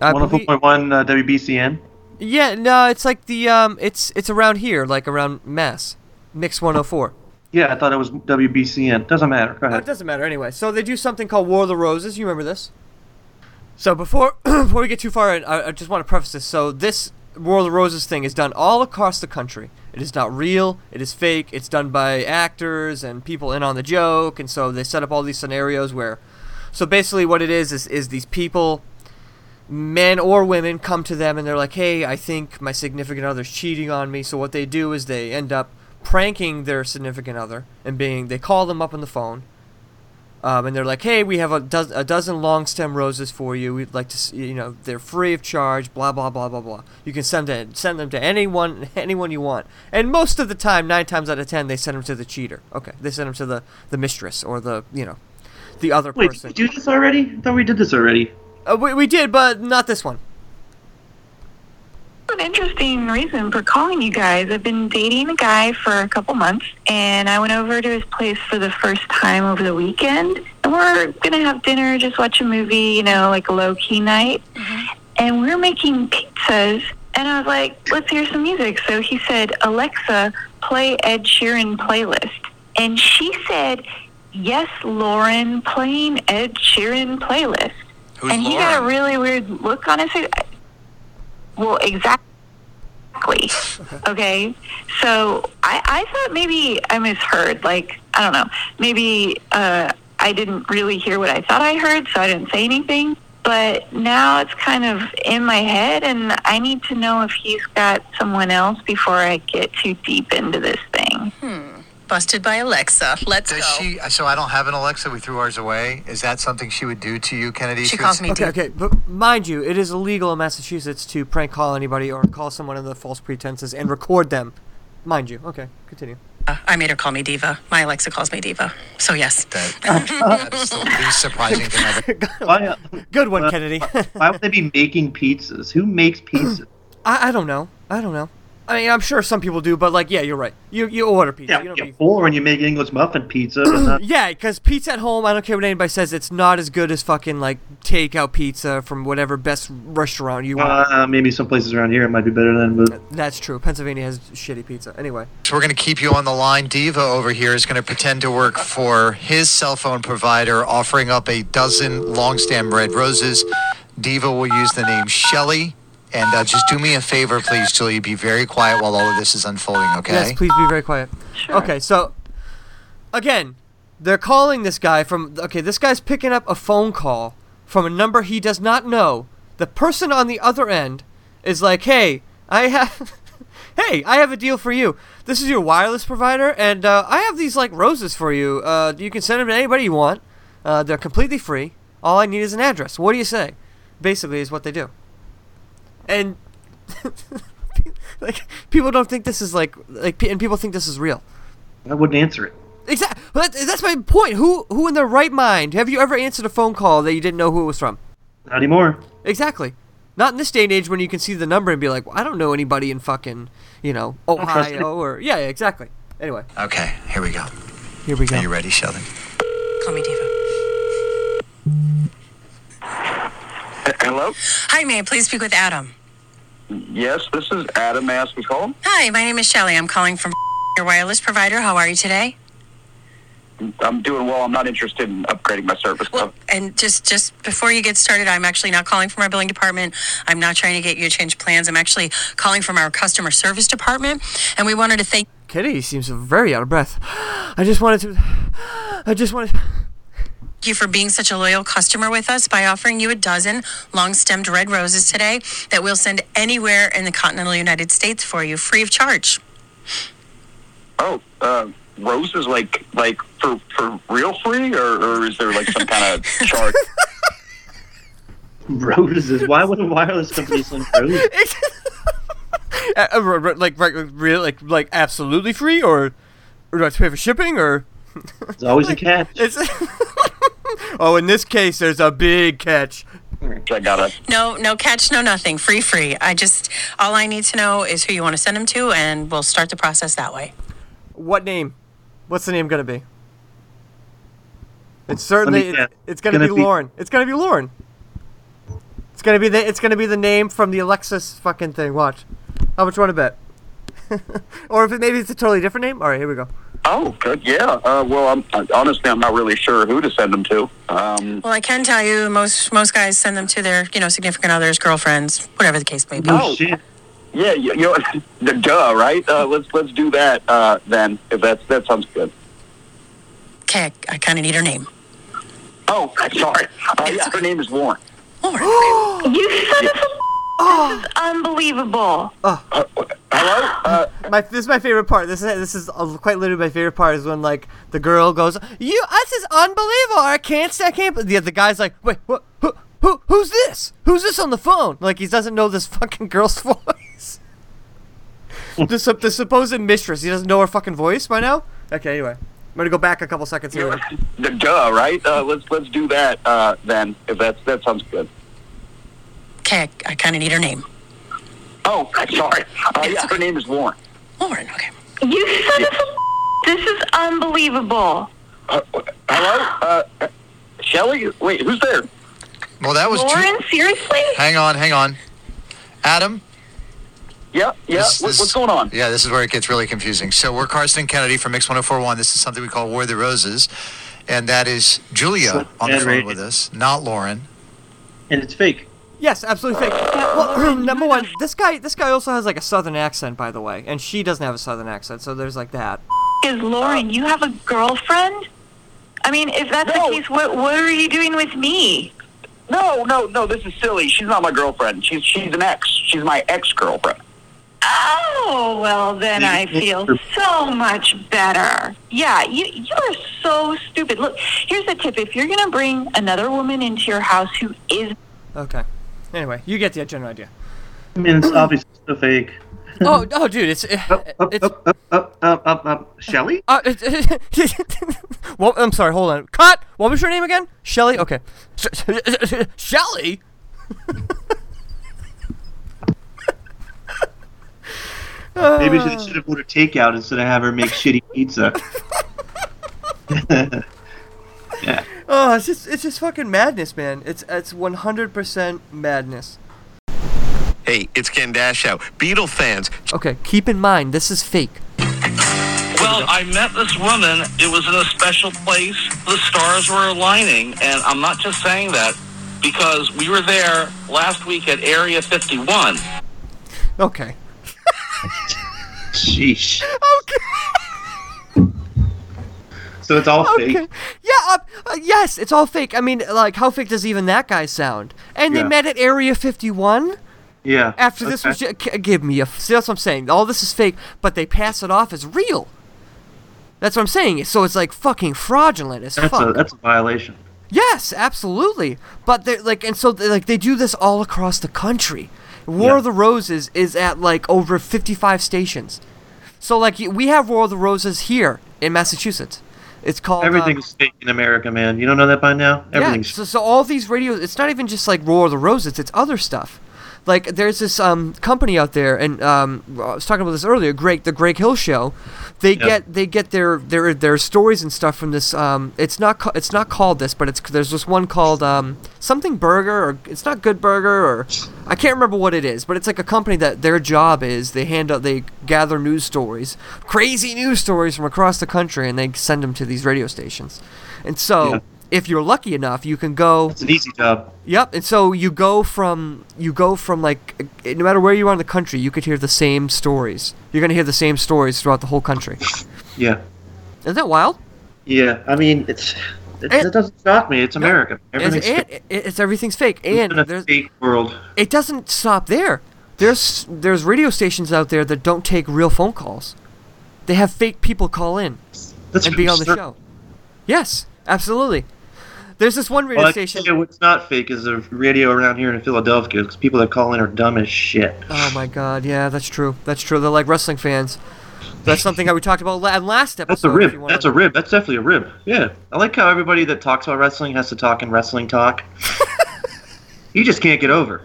I believe- 104.1 uh, WBCN. yeah, no, it's like the um, it's it's around here, like around Mass, Mix 104. Yeah, I thought it was WBCN. Doesn't matter. Go Oh, ahead. it doesn't matter anyway. So they do something called War of the Roses. You remember this? So before [clears throat] before we get too far, I, I just want to preface this. So this War of the Roses thing is done all across the country. It is not real. It is fake. It's done by actors and people in on the joke, and so they set up all these scenarios where. So basically, what it is is is these people men or women come to them and they're like, "Hey, I think my significant other's cheating on me." So what they do is they end up pranking their significant other and being they call them up on the phone. Um, and they're like, "Hey, we have a, doz- a dozen long stem roses for you. We'd like to, you know, they're free of charge. Blah blah blah blah blah. You can send to, send them to anyone [laughs] anyone you want. And most of the time, nine times out of ten, they send them to the cheater. Okay, they send them to the the mistress or the you know, the other Wait, person. did we do this already? I thought we did this already. Uh, we, we did, but not this one. An interesting reason for calling you guys. I've been dating a guy for a couple months, and I went over to his place for the first time over the weekend. And we're gonna have dinner, just watch a movie, you know, like a low key night. And we're making pizzas, and I was like, "Let's hear some music." So he said, "Alexa, play Ed Sheeran playlist," and she said, "Yes, Lauren, playing Ed Sheeran playlist." Who's and he got a really weird look on his face. Well, exactly. [laughs] okay. So I, I thought maybe I misheard. Like, I don't know. Maybe uh, I didn't really hear what I thought I heard, so I didn't say anything. But now it's kind of in my head, and I need to know if he's got someone else before I get too deep into this thing. Hmm. Busted by Alexa. Let's Does go. she? So I don't have an Alexa. We threw ours away. Is that something she would do to you, Kennedy? She would calls s- me Okay, okay, but mind you, it is illegal in Massachusetts to prank call anybody or call someone under false pretenses and record them. Mind you. Okay, continue. Uh, I made her call me Diva. My Alexa calls me Diva. So yes. that [laughs] is the least surprising thing I've [laughs] Why, uh, Good one, Kennedy. why would they be making pizzas? Who makes [clears throat] pizzas? I, I don't know. I don't know. I mean, I'm sure some people do, but like, yeah, you're right. You you order pizza. Yeah, you don't you be- fool when you make English muffin pizza. But not, [clears throat] yeah, because pizza at home, I don't care what anybody says, it's not as good as fucking like takeout pizza from whatever best restaurant you want. uh, maybe some places around here it might be better than, but That's true. Pennsylvania has shitty pizza. Anyway. So we're going to keep you on the line. Diva over here is going to pretend to work for his cell phone provider, offering up a dozen long stem red roses. Diva will use the name Shelly. And uh, just do me a favor, please, Julie. Be very quiet while all of this is unfolding, okay? Yes, please be very quiet. Sure. Okay, so again, they're calling this guy from. Okay, this guy's picking up a phone call from a number he does not know. The person on the other end is like, "Hey, I have." [laughs] Hey, I have a deal for you. This is your wireless provider, and uh, I have these like roses for you. Uh, you can send them to anybody you want. Uh, they're completely free. All I need is an address. What do you say? Basically, is what they do. And [laughs] like people don't think this is like like and people think this is real. I wouldn't answer it. Exactly. That's my point. Who who in their right mind have you ever answered a phone call that you didn't know who it was from? Not anymore. Exactly. Not in this day and age when you can see the number and be like, well, I don't know anybody in fucking you know. Ohio or yeah, yeah, exactly. Anyway, Okay, here we go. here we go. Are you ready, Sheldon? Call me Diva. Hello? Hi, may I please speak with Adam? Yes, this is Adam. May I ask who's calling? Hi, my name is Shelly. I'm calling from your wireless provider. How are you today? I'm doing well. I'm not interested in upgrading my service. though. And just just before you get started, I'm actually not calling from our billing department. I'm not trying to get you to change plans. I'm actually calling from our customer service department, and we wanted to thank Kitty seems very out of breath. [gasps] I just wanted to. I just wanted. You for being such a loyal customer with us by offering you a dozen long-stemmed red roses today that we'll send anywhere in the continental United States for you, free of charge. Oh, uh, roses like like for for real free, or, or is there like some kind of charge? [laughs] Roses. Why would a wireless company send roses? [laughs] Uh, uh, r- r- like right, real like like absolutely free or, or do I have to pay for shipping or? There's always a [laughs] catch. It's [laughs] oh, in this case, there's a big catch. I got it. No, no catch, no nothing, free, free. I just all I need to know is who you want to send them to, and we'll start the process that way. What name? What's the name gonna be? It's certainly Let me guess. it's, it's gonna, Gonna be, be- Lauren. It's gonna be Lauren. It's gonna be the it's gonna be the name from the Alexa's fucking thing. Watch. How much you want to bet? [laughs] or if it, maybe it's a totally different name. All right, here we go. Oh, good. Yeah. Uh, well, I'm I- honestly I'm not really sure who to send them to. Um, Well, I can tell you, most most guys send them to their you know significant others, girlfriends, whatever the case may be. oh, Yeah, you, you know, the [laughs] duh, right? Uh, let's let's do that uh, then. If that's that sounds good. Okay, I, I kind of need her name. Oh, [laughs] sorry. Uh, yeah, her name is Lauren. [gasps] You son of a. This is unbelievable. Hello. Uh, my this is my favorite part. This is this is uh, quite literally my favorite part is when like the girl goes, "You, this is unbelievable. I can't, st- I can't." But the the guy's like, "Wait, what? Who, who, who's this? Who's this on the phone?" Like he doesn't know this fucking girl's [laughs] voice. the, sup- the supposed mistress. He doesn't know her fucking voice by now. Okay, anyway, I'm gonna go back a couple seconds here. the duh, right? Uh, let's let's do that uh, then. If that's that sounds good. Okay, I, I kind of need her name. Oh, I'm sorry. Uh, yeah, her name is Lauren. Lauren. Okay. You son of a. This is unbelievable. Uh, hello. Uh, Shelly. Wait, who's there? Well, that was. Ju- Lauren, seriously? hang on, hang on. Adam. Yeah, yeah. This- What- this- what's going on? Yeah, this is where it gets really confusing. So we're Karson and Kennedy from Mix 1041. This is something we call War of the Roses. And that is Julia on the bad phone with us, not Lauren. And it's fake. Yes, absolutely fake. Well, [clears throat] number one, this guy this guy also has like a southern accent, by the way, and she doesn't have a southern accent, so there's like that. Is Lauren, you have a girlfriend? I mean, if that's the case, what what are you doing with me? No, no, no. This is silly. She's not my girlfriend. She's she's an ex. She's my ex girlfriend. Oh, well, then I feel so much better. Yeah, you, you're so stupid. Look, here's a tip. If you're going to bring another woman into your house who is. Okay. Anyway, you get the general idea. I mean, it's obviously still fake. Oh, oh, dude, it's uh, it's Up, up, up, up, up. Shelly? Uh, uh [laughs] well, I'm sorry. Hold on. Cut. What was your name again? Shelly. Okay. [laughs] Shelly. [laughs] Maybe she uh. should have ordered takeout instead of have her make shitty pizza. Yeah. [laughs] Oh, it's just it's just fucking madness, man. It's it's 100% madness. Hey, it's Ken Dashow. Beatle fans. Okay, keep in mind this is fake. Well, I met this woman. It was in a special place. The stars were aligning, and I'm not just saying that because we were there last week at Area 51. Okay. [laughs] Sheesh. Okay. So it's all Okay. fake. Yeah. Uh, uh, yes, it's all fake. I mean, like, how fake does even that guy sound? And they met at Area 51. Yeah. After this was, okay. ju- give me a. See, that's what I'm saying. All this is fake, but they pass it off as real. That's what I'm saying. So it's like fucking fraudulent as That's fuck. a that's a violation. Yes, absolutely. But they're like, and so they, like they do this all across the country. War Yeah. of the Roses is at like over 55 stations. So like we have War of the Roses here in Massachusetts. It's called uh, Everything's fake in America, man. You don't know that by now? Everything's yeah, so, so all these radios, it's not even just like Roar of the Roses, it's other stuff. Like there's this um, company out there, and um, I was talking about this earlier. Greg, the Greg Hill Show, they Yep. get they get their their their stories and stuff from this. Um, it's not ca- it's not called this, but it's there's this one called um, something Burger, or it's not Good Burger, or I can't remember what it is, but it's like a company that their job is they hand out they gather news stories, crazy news stories from across the country, and they send them to these radio stations. And so Yeah. If you're lucky enough, you can go. it's an easy job. Yep, and so you go from you go from like no matter where you are in the country, you could hear the same stories. You're gonna hear the same stories throughout the whole country. [laughs] Yeah. Isn't that wild? Yeah. I mean, it's it, it doesn't shock me. It's America. It's, Everything's and, fake. it- it's everything's fake, and there's fake world. it doesn't stop there. There's there's radio stations out there that don't take real phone calls. They have fake people call in That's and be on the show. Yes, absolutely. There's this one radio Well, station. you what's not fake is the radio around here in Philadelphia. Because people that call in are dumb as shit. Oh my god, yeah, that's true. That's true. They're like wrestling fans. That's something that we talked about last episode. That's a rib. you wanna- That's a rib. That's definitely a rib. Yeah. I like how everybody that talks about wrestling has to talk in wrestling talk. [laughs] you just can't get over.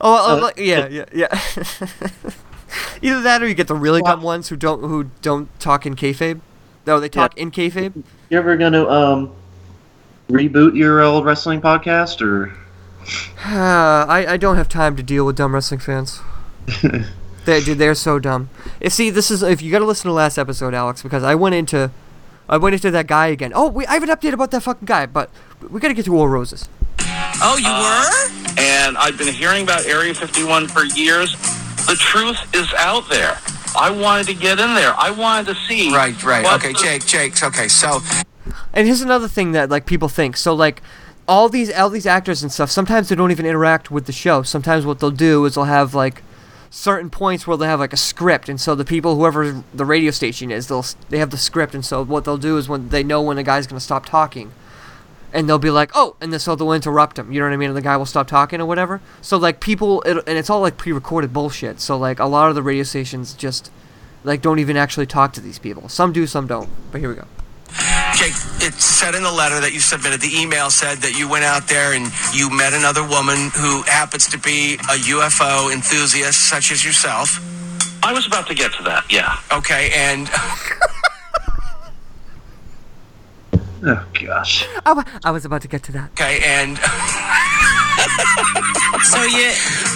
Oh, uh, Uh, like- yeah, yeah, yeah. [laughs] Either that, or you get the really dumb ones who don't who don't talk in kayfabe. No, they talk in kayfabe. You're ever gonna um reboot your old wrestling podcast or? [sighs] I I don't have time to deal with dumb wrestling fans. [laughs] they dude, they're so dumb. You see, this is if you got to listen to last episode, Alex, because I went into, I went into that guy again. Oh, we, I have an update about that fucking guy, but we got to get to War Roses. Oh, you were? And I've been hearing about Area 51 for years. The truth is out there. I wanted to get in there. I wanted to see. Right, right. Okay, the- Jake, Jake. Okay, so And here's another thing that like people think. So like all these all these actors and stuff, sometimes they don't even interact with the show. Sometimes what they'll do is they'll have like certain points where they have like a script, and so the people, whoever the radio station is, they'll they have the script, and so what they'll do is when they know when a guy's gonna stop talking, and they'll be like, oh, and so they'll interrupt him. You know what I mean? And the guy will stop talking or whatever. So like people, it, and it's all like pre-recorded bullshit. So like a lot of the radio stations just like don't even actually talk to these people. Some do, some don't. But here we go. Jake, it said in the letter that you submitted, the email said that you went out there and you met another woman who happens to be a UFO enthusiast, such as yourself. I was about to get to that, yeah. Okay, and [laughs] Oh gosh. I, wa- I was about to get to that. okay, and [laughs] So you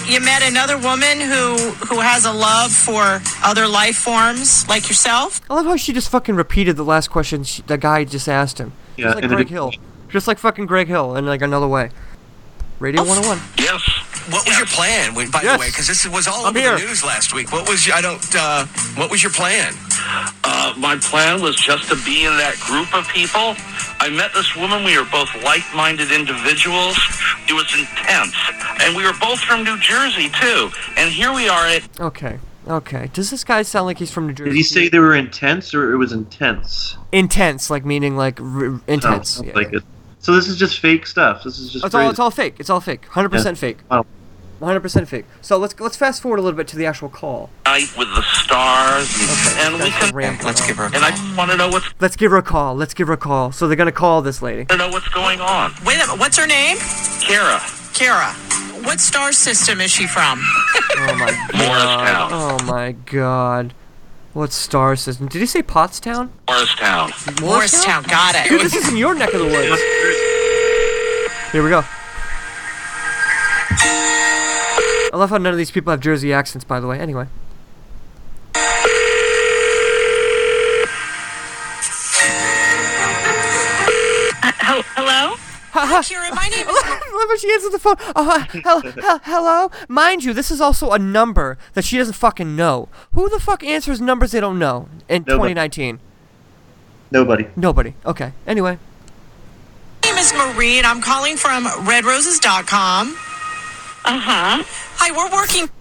you met another woman who who has a love for other life forms like yourself? I love how she just fucking repeated the last question she, the guy just asked him. Yeah, just like and it- Greg Hill. Just like fucking Greg Hill in like another way. Radio 101. Yes. what was your plan? By Yes. the way, because this was all I'm over here. the news last week. What was your, I don't. Uh, what was your plan? Uh, my plan was just to be in that group of people. I met this woman. We were both like-minded individuals. It was intense. and we were both from New Jersey too. And here we are at Okay. Okay. Does this guy sound like he's from New Jersey? Did he say they were intense or it was intense? intense, like meaning like r- intense? Oh, Yeah, like it. So this is just fake stuff. This is just. It's all, crazy. it's all fake. It's all fake. 100% fake. Wow. 100% fake. So let's let's fast forward a little bit to the actual call. night with the stars, and, and we can. Let's give her. And I want to know what's Let's give her a call. Let's give her a call. So they're gonna call this lady. to know what's going on. Wait a minute. What's her name? Kara. Kara. What star system is she from? Oh my [laughs] god. Oh my god. What star system? Did he say Pottstown? Morristown. Morristown. Got it. Dude, this is in your neck of the woods. Here we go. I love how none of these people have Jersey accents, by the way. Anyway. Uh, hello? Kira, my name is. [laughs] Love how she answers the phone. Oh, hel- hel- hello? Mind you, this is also a number that she doesn't fucking know. Who the fuck answers numbers they don't know in Nobody. 2019? Nobody. Nobody. Okay. Anyway. My name is Marie, and I'm calling from redroses.com. Uh huh. Hi, we're working. [laughs]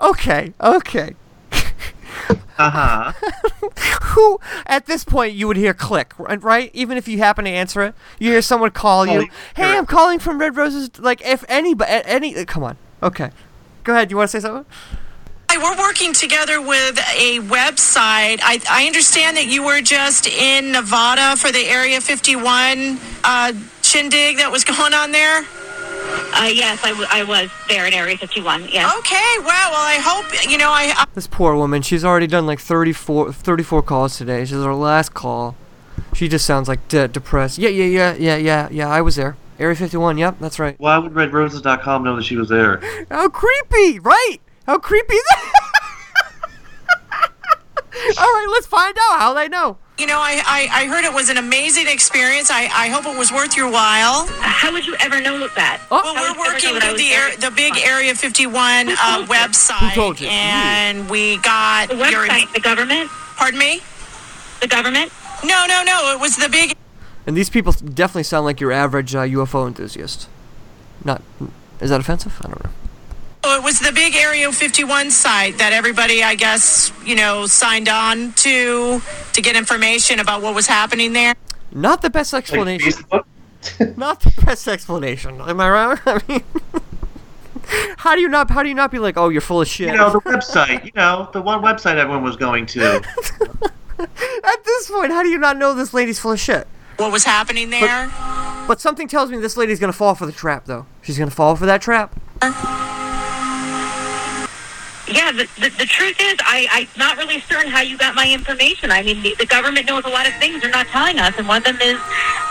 Okay. Okay. Uh huh. [laughs] Who at this point you would hear click, right? right? Even if you happen to answer it, you hear someone call you. Calling- Hey, I'm calling from Red Roses. Like if anybody, any, uh, come on. Okay. Go ahead. You want to say something? We're working together with a website. I, I understand that you were just in Nevada for the Area 51 uh, shindig that was going on there. Uh, yes, I, w- I was there in Area 51. Yes. Okay, wow. Well, I hope, you know, I, I This poor woman. She's already done like 34, 34 calls today. She's her last call. She just sounds like de- depressed. Yeah, yeah, yeah, yeah, yeah, yeah. I was there. Area 51. Yep, that's right. Why would RedRoses.com know that she was there? [laughs] How creepy, right? How creepy is that? [laughs] All right, let's find out how they know. You know, I, I, I heard it was an amazing experience. I, I hope it was worth your while. How would you ever know that? Well, How we're you ever know working with the air, the big Area 51 uh, website, told you? and we got The your the government? Pardon me? The government? No, no, no. It was the big. And these people definitely sound like your average uh, UFO enthusiast. Not. Is that offensive? I don't know. Oh, it was the big Area 51 site that everybody, I guess, you know, signed on to to get information about what was happening there. Not the best explanation. not the best explanation. Am I right? [laughs] I mean, how do you not? How do you not be like, oh, you're full of shit? You know, the website. You know, the one website everyone was going to. [laughs] At this point, how do you not know this lady's full of shit? What was happening there? But something tells me this lady's gonna fall for the trap, though. She's gonna fall for that trap. Yeah, the, the, the truth is, I, I'm not really certain how you got my information. I mean, the, the government knows a lot of things they're not telling us, and one of them is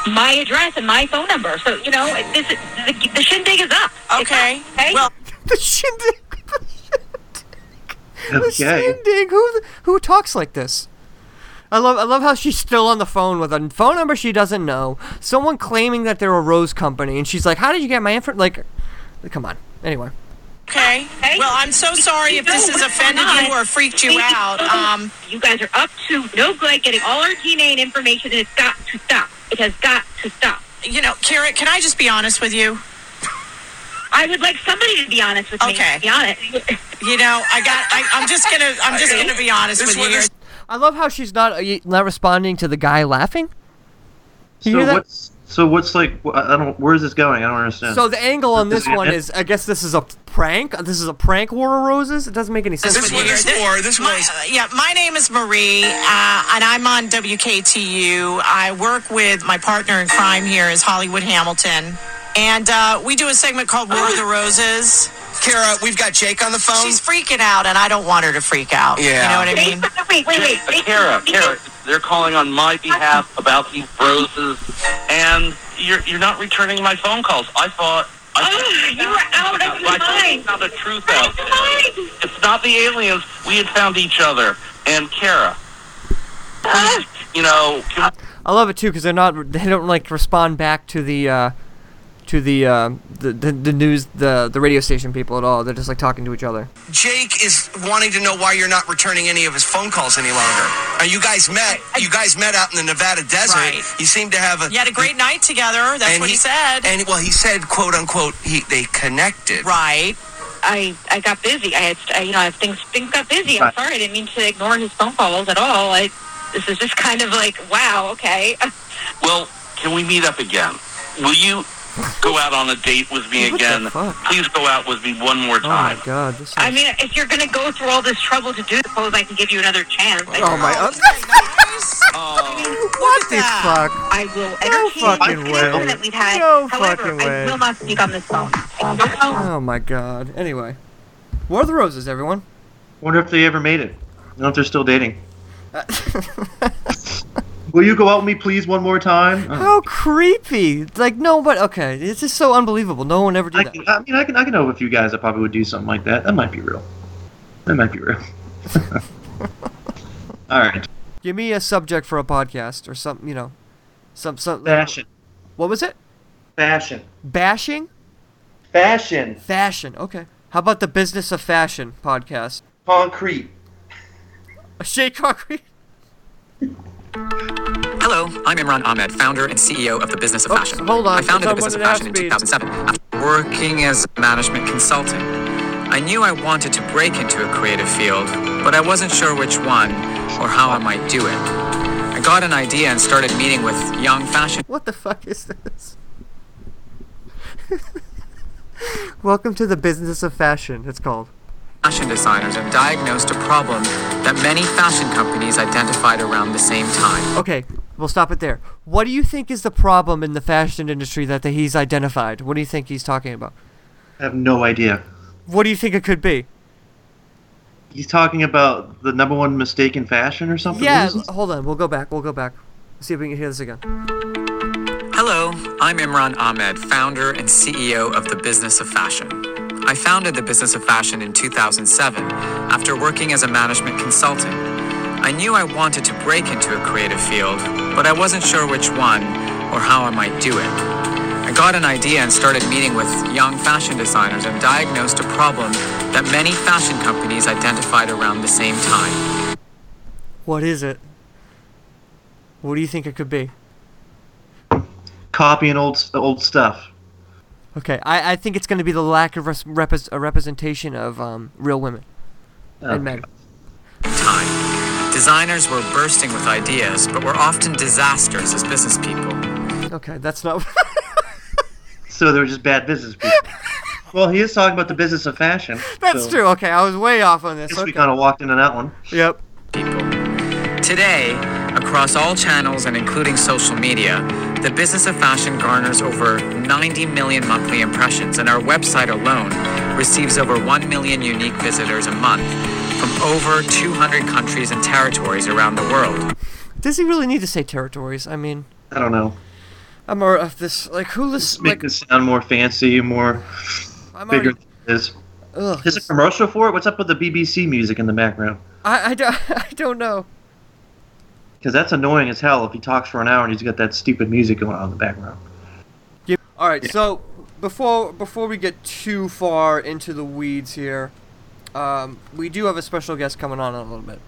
my address and my phone number. So, you know, this, the, the shindig is up. Okay. up, okay? Well, [laughs] [laughs] the shindig. The Okay. shindig. Who who talks like this? I love I love how she's still on the phone with a phone number she doesn't know. Someone claiming that they're a rose company, and she's like, "How did you get my info?" Like, come on. Anyway, okay. Well, I'm so sorry if this has offended you or freaked you out. Um, you guys are up to no good getting all our DNA and information, and it's got to stop. It has got to stop. you know, Kara, can I just be honest with you? I would like somebody to be honest with me. Okay. To be honest. You know, I got. I, I'm just gonna. I'm just gonna be honest with you. here. I love how she's not uh, not responding to the guy laughing. You so hear that? What's so what's like? I don't. Where is this going? I don't understand. So the angle on this This one is, I guess this is a prank. This is a prank war of roses. It doesn't make any sense. This to me. was for. This was. yeah, my name is Marie, uh, and I'm on WKTU. I work with my partner in crime here is Hollywood Hamilton, and uh, we do a segment called War of the Roses. Kara, we've got Jake on the phone. She's freaking out, and I don't want her to freak out. Yeah. You know what I mean? Wait, wait, wait. Kara, Kara, they're calling on my behalf about these roses, and you're you're not returning my phone calls. I thought. I Oh, you were out of your I thought we mind. found the truth out. It's not the aliens. We had found each other. And Kara, you know, I love it too because they're not. They don't like respond back to the uh, to the, uh, the the the news the the radio station people at all. They're just like talking to each other. Jake is wanting to know why you're not returning any of his phone calls any longer. Uh, you guys met. You guys met out in the Nevada desert. Right. You seem to have a. You had a great night together. That's what he, said. And well, he said, "quote unquote," he they connected. Right. I I got busy. I had I, you know I, things things got busy. I'm sorry. I didn't mean to ignore his phone calls at all. I this is just kind of like wow. Okay. [laughs] Well, can we meet up again? Will you go out on a date with me What again? Please go out with me one more time. Oh my time. god, this is... I mean, if you're gonna go through all this trouble to do, suppose I can give you another chance. I Oh my god. [laughs] Oh. what the fuck? I will entertain fucking way. that we've had. No However, fucking I will not speak on this phone. I don't know. Oh my god. Anyway, War of the Roses, everyone. Wonder if they ever made it. I don't know if they're still dating. [laughs] Will you go out with me, please, one more time? How creepy! Like no, but okay, it's just so unbelievable. No one ever I, did that. I mean, I can, I can know of a few guys that probably would do something like that. That might be real. That might be real. [laughs] All right. Give me a subject for a podcast or something, you know, some some Fashion. What was it? Fashion. Bashing? Fashion. Fashion. Okay. How about the Business of Fashion podcast? Concrete. A [laughs] shake concrete. [laughs] Hello, I'm Imran Amed, founder and CEO of the Business of oh, Fashion. hold on, I founded the Business of one and a half Fashion in 2007 after working as a management consultant. I knew I wanted to break into a creative field, but I wasn't sure which one or how I might do it. I got an idea and started meeting with young fashion What the fuck is this? [laughs] Welcome to the Business of Fashion. It's called. Fashion designers and diagnosed a problem that many fashion companies identified around the same time. Okay, we'll stop it there. What do you think is the problem in the fashion industry that the, he's identified? What do you think he's talking about? I have no idea. What do you think it could be? He's talking about the number one mistake in fashion or something? Yeah, What is it? hold on. We'll go back. We'll go back. See if we can hear this again. Hello, I'm Imran Amed, founder and CEO of the Business of Fashion. I founded the Business of Fashion in 2007 after working as a management consultant. I knew I wanted to break into a creative field, but I wasn't sure which one or how I might do it. I got an idea and started meeting with young fashion designers and diagnosed a problem that many fashion companies identified around the same time. What is it? What do you think it could be? Copying old old stuff. Okay, I, I think it's going to be the lack of res- repres- a representation of um, real women and men. time. Designers were bursting with ideas, but were often disasters as business people. Okay, that's not. [laughs] So they were just bad business people. well, he is talking about the business of fashion. That's so true. Okay, I was way off on this. I guess we kind of walked into that one. Yep. Today, across all channels and including social media, the business of fashion garners over 90 million monthly impressions, and our website alone receives over 1 million unique visitors a month from over 200 countries and territories around the world. Does he really need to say territories? I mean, I don't know. I'm more of this like who listens make like this sound more fancy, more I'm bigger already- than it is. Ugh, Is a commercial for it? What's up with the BBC music in the background? I I don't, [laughs] I don't know. Because that's annoying as hell if he talks for an hour and he's got that stupid music going on in the background. Yep. All right. So before before we get too far into the weeds here, um, we do have a special guest coming on in a little bit.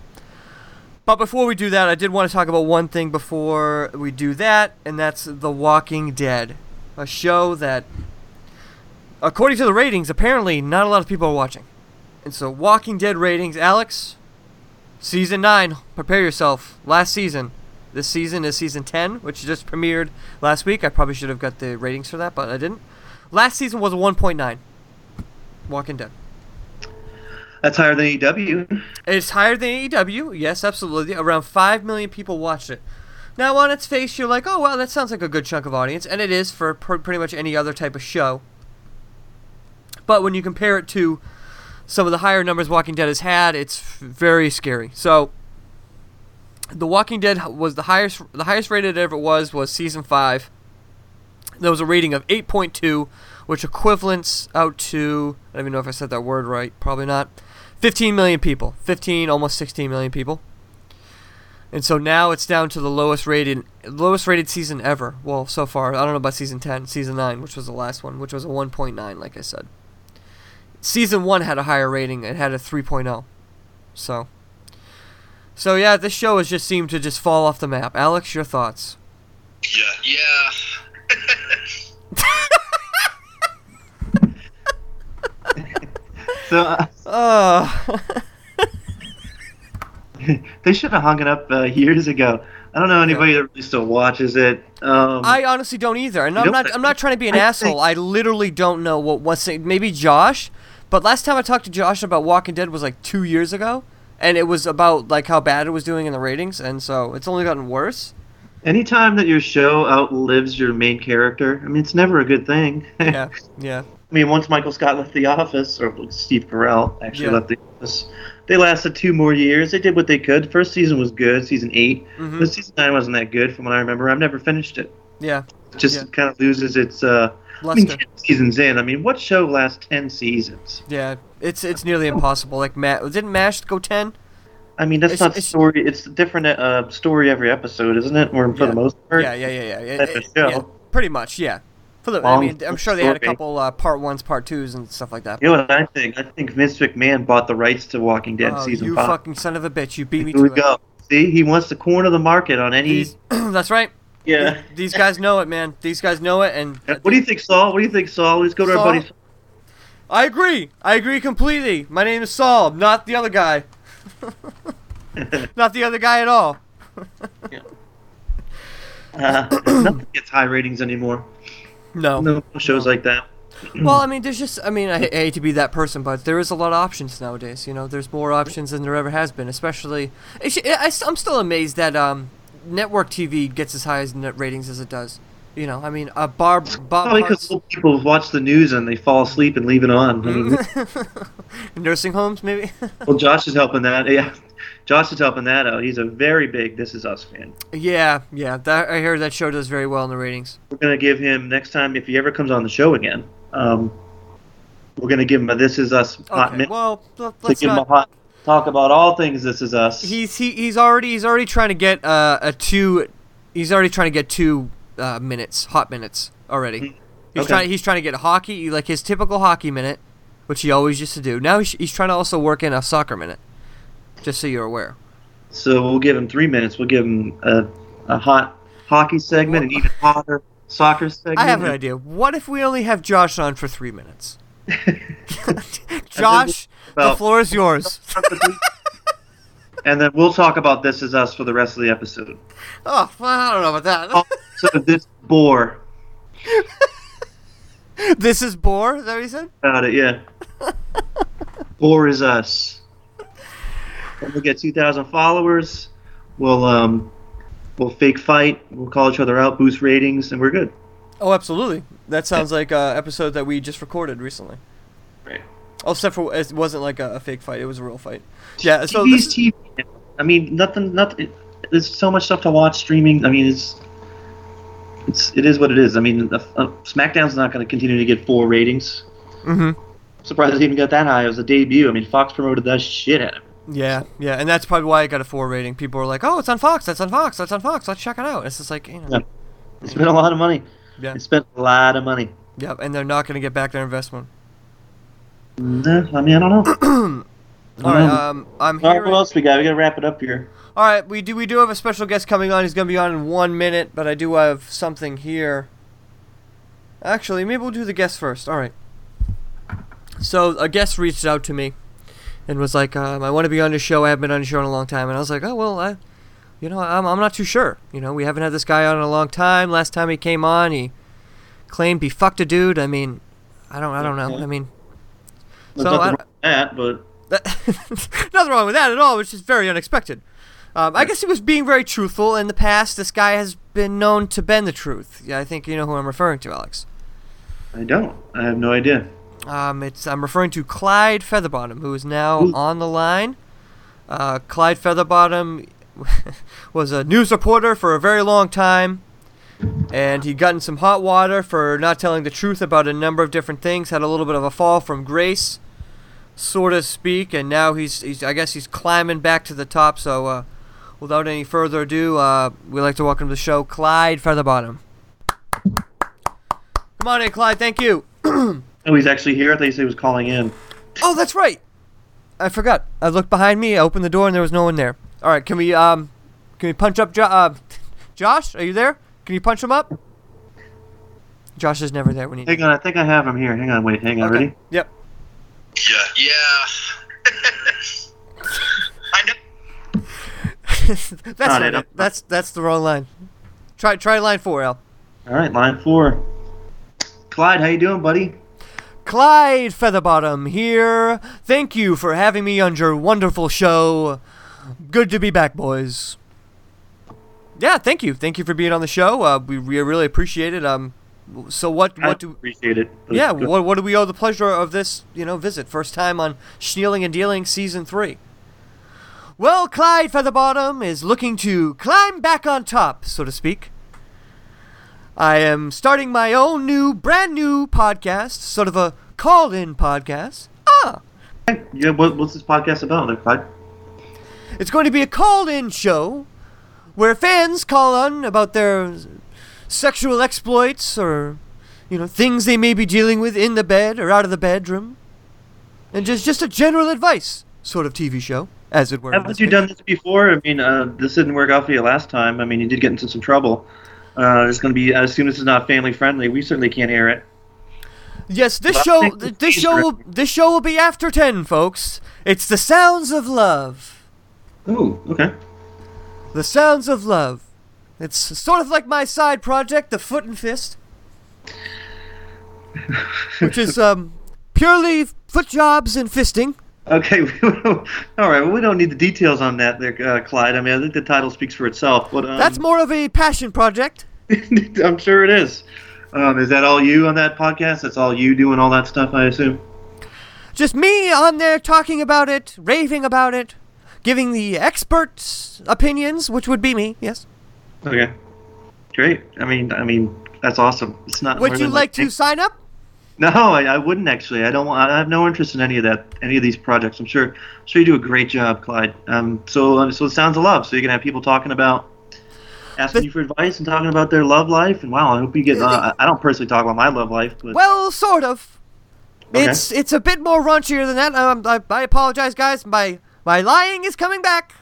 But before we do that, I did want to talk about one thing before we do that, and that's The Walking Dead, a show that, according to the ratings, apparently not a lot of people are watching. And so, Walking Dead ratings, Alex, season nine. Prepare yourself. Last season. This season is season 10, which just premiered last week. I probably should have got the ratings for that, but I didn't. Last season was a 1.9. Walking Dead. That's higher than AEW. It's higher than AEW. Yes, absolutely. Around 5 million people watched it. Now, on its face, you're like, oh, well, that sounds like a good chunk of audience. And it is for pr- pretty much any other type of show. But when you compare it to some of the higher numbers Walking Dead has had, it's very scary. So, The Walking Dead was the highest, the highest rated it ever was, was season 5. There was a rating of 8.2, which equivalents out to, I don't even know if I said that word right, probably not. 15 million people. 15, almost 16 million people. And so now it's down to the lowest rated lowest rated season ever. Well, so far, I don't know about season 10, season 9, which was the last one, which was a 1.9 like I said. Season 1 had a higher rating. It had a 3.0. So So yeah, this show has just seemed to just fall off the map. Alex, your thoughts? Yeah. Yeah. [laughs] So uh, Uh, [laughs] they should have hung it up uh, years ago. I don't know anybody that really still watches it. Um, I honestly don't either, and I'm not. I'm not trying to be an I asshole. think- I literally don't know what what's. Maybe Josh, but last time I talked to Josh about Walking Dead was like two years ago, and it was about like how bad it was doing in the ratings, and so it's only gotten worse. anytime that your show outlives your main character, I mean, it's never a good thing. [laughs] Yeah, yeah. I mean, once Michael Scott left The Office, or Steve Carell actually Yeah. left The Office, they lasted two more years. They did what they could. First season was good, season 8 Mhm. but season nine wasn't that good from what I remember. I've never finished it. Yeah. It just Yeah. kind of loses its. Uh, I mean, 10 seasons in. I mean, what show lasts ten seasons? Yeah, it's it's nearly impossible. Like Ma- didn't Mash go ten? I mean, that's It's- not it's- story. It's a different uh, story every episode, isn't it? Or for Yeah. the most part. Yeah, yeah, yeah, yeah. it- show. yeah, pretty much, yeah. For the, I mean, I'm sure they had a couple uh, part ones, part twos, and stuff like that. You know what I think? I think Vince McMahon bought the rights to Walking Dead Oh, season you five. fucking son of a bitch! You beat me to Here we go. See, he wants to corner the market on any. it. [clears throat] That's right. Yeah. These guys know it, man. These guys know it, and What do you think, Saul? What do you think, Saul? Let's go to Saul? our buddy. I agree. I agree completely. My name is Saul, not the other guy. [laughs] not the other guy at all. Uh, [clears throat] nothing gets high ratings anymore. No. No shows like that. [clears throat] Well, I mean, there's just, I mean, I, I hate to be that person, but there is a lot of options nowadays. You know, there's more options than there ever has been. Especially, it's, I, am still amazed that um, network TV gets as high as net ratings as it does. You know, I mean, uh, Barb, Bob, Probably because people watch the news and they fall asleep and leave it on. I mean, [laughs] nursing homes, maybe. [laughs] well, Josh is helping that. Yeah, Josh is helping that out. He's a very big This Is Us fan. yeah, yeah. That I heard that show does very well in the ratings. We're gonna give him next time if he ever comes on the show again. Um, we're gonna give him a This Is Us hot Okay, minute well, let- to let's give him a not. hot talk about all things This Is Us. He's he, he's already he's already trying to get uh, a two. He's already trying to get two uh, minutes, hot minutes already. He's Okay. trying he's trying to get hockey like his typical hockey minute, which he always used to do. Now he's, he's trying to also work in a soccer minute. Just so you're aware. So we'll give him three minutes. We'll give him a, a hot hockey segment and even hotter soccer segment. [laughs] I have an idea. What if we only have Josh on for three minutes? [laughs] [laughs] Josh, the floor is yours. [laughs] And then we'll talk about This Is Us for the rest of the episode. Oh, well, I don't know about that. So [laughs] this bore this is bore. Is that what you said? about it, yeah. [laughs] Bore is us. When we get 2,000 followers, we'll um, we'll fake fight. We'll call each other out, boost ratings, and we're good. Oh, absolutely. That sounds like an episode that we just recorded recently. Oh, except for it wasn't like a, a fake fight; it was a real fight. Yeah. So TV's this, TV. I mean, nothing. Nothing. There's so much stuff to watch streaming. I mean, it's it's it is what it is. I mean, uh, uh, SmackDown's not going to continue to get four ratings. hmm Surprised it even got that high. It was a debut. I mean, Fox promoted that shit out of it. Yeah, yeah, and that's probably why it got a four rating. People were like, "Oh, it's on Fox. That's on Fox. That's on Fox. Let's check it out." It's just like, you know, Yeah. They spent a lot of money. Yeah. They spent a lot of money. yeah, and they're not going to get back their investment. Nah, I mean, I don't know. [clears throat] All right, um, I'm All right, hearing. what else we got? We got to wrap it up here. All right, we do we do have a special guest coming on. He's going to be on in one minute, but I do have something here. Actually, maybe we'll do the guest first. All right. So a guest reached out to me, and was like, um, "I want to be on the show. I haven't been on the show in a long time." And I was like, "Oh well, I, you know, I'm I'm not too sure. You know, we haven't had this guy on in a long time. Last time he came on, he claimed he fucked a dude. I mean, I don't I don't know. I mean, There's so nothing I, wrong with that, but [laughs] Nothing wrong with that at all. It's just very unexpected. Um, I guess he was being very truthful. In the past, this guy has been known to bend the truth. Yeah, I think you know who I'm referring to, Alex. I don't. I have no idea. Um, it's I'm referring to Clyde Featherbottom, who is now on the line. Uh, Clyde Featherbottom [laughs] was a news reporter for a very long time, and he got in some hot water for not telling the truth about a number of different things. Had a little bit of a fall from grace, so of speak, and now he's, he's I guess he's climbing back to the top. So uh, without any further ado, uh, we'd like to welcome to the show Clyde Featherbottom. Come on in, Clyde. Thank you. [clears throat] Oh, he's actually here. I thought you said he was calling in. Oh, that's right. I forgot. I looked behind me, I opened the door, and there was no one there. All right, can we um, can we punch up jo- uh, Josh? Are you there? Can you punch him up? Josh is never there when you. Hang on, I think I have him here. Hang on, wait, hang on, Okay. ready? Yep. Yeah. Yeah. [laughs] I know. that's Not not it. it. That's that's the wrong line. Try try line four, Al. All right, line four. Clyde, how you doing, buddy? Clyde Featherbottom here. Thank you for having me on your wonderful show. Good to be back, boys. Yeah, thank you. Thank you for being on the show. Uh, we, we really appreciate it. Um, so what I what do appreciate it. yeah what what do we owe the pleasure of this you know visit? First time on Snealing and Dealing season three. Well, Clyde Featherbottom is looking to climb back on top, so to speak. I am starting my own new, brand new podcast, sort of a call-in podcast. Ah, Yeah, what, what's this podcast about, there, Clyde? It's going to be a call-in show where fans call on about their sexual exploits or you know things they may be dealing with in the bed or out of the bedroom, and just just a general advice sort of TV show, as it were. Haven't you case. done this before? I mean, uh, this didn't work out for you last time. I mean, you did get into some trouble. Uh, it's going to be, as soon as it's not family friendly, we certainly can't air it. Yes, this show think th- the this show will, this show will be after ten, folks. It's the sounds of love. Ooh, okay. The sounds of love. It's sort of like my side project, the Foot and Fist, [laughs] which is um purely foot jobs and fisting. Okay, [laughs] all right. Well, we don't need the details on that, there, uh, Clyde. I mean, I think the title speaks for itself. But um, That's more of a passion project. [laughs] I'm sure it is. Um, is that all you on that podcast? That's all you doing all that stuff, I assume. Just me on there talking about it, raving about it, giving the expert opinions, which would be me. Yes. Okay, great. I mean, I mean, that's awesome. It's not. Would you like to sign up? No, I, I wouldn't actually. I don't. Want, I have no interest in any of that, any of these projects. I'm sure, I'm sure you do a great job, Clyde. Um, so, um, so it sounds a love. So you can have people talking about, asking you for advice and talking about their love life. And wow, I hope you get. Uh, I I don't personally talk about my love life, but Well, sort of. Okay. It's it's a bit more raunchier than that. Um, I, I apologize, guys. My my lying is coming back.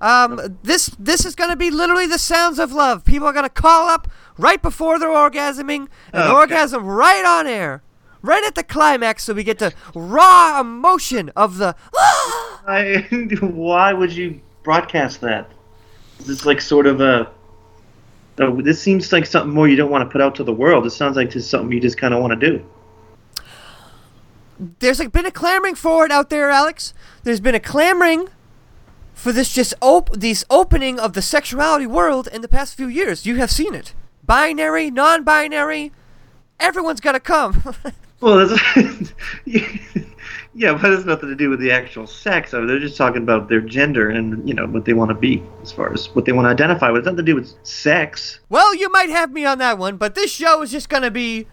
Um, this this is gonna be literally the sounds of love. People are gonna call up right before they're orgasming, and Okay. orgasm right on air, right at the climax, so we get the raw emotion of the. [gasps] I, why would you broadcast that? this is like sort of a? Oh, this seems like something more you don't want to put out to the world. It sounds like just something you just kind of want to do. There's like been a clamoring for it out there, Alex. There's been a clamoring for this just op- these opening of the sexuality world in the past few years. You have seen it. Binary, non-binary, everyone's got to come. [laughs] Well, that's, [laughs] yeah, but it has nothing to do with the actual sex. I mean, they're just talking about their gender and you know what they want to be as far as what they want to identify with. It's nothing to do with sex. well, you might have me on that one, but this show is just going to be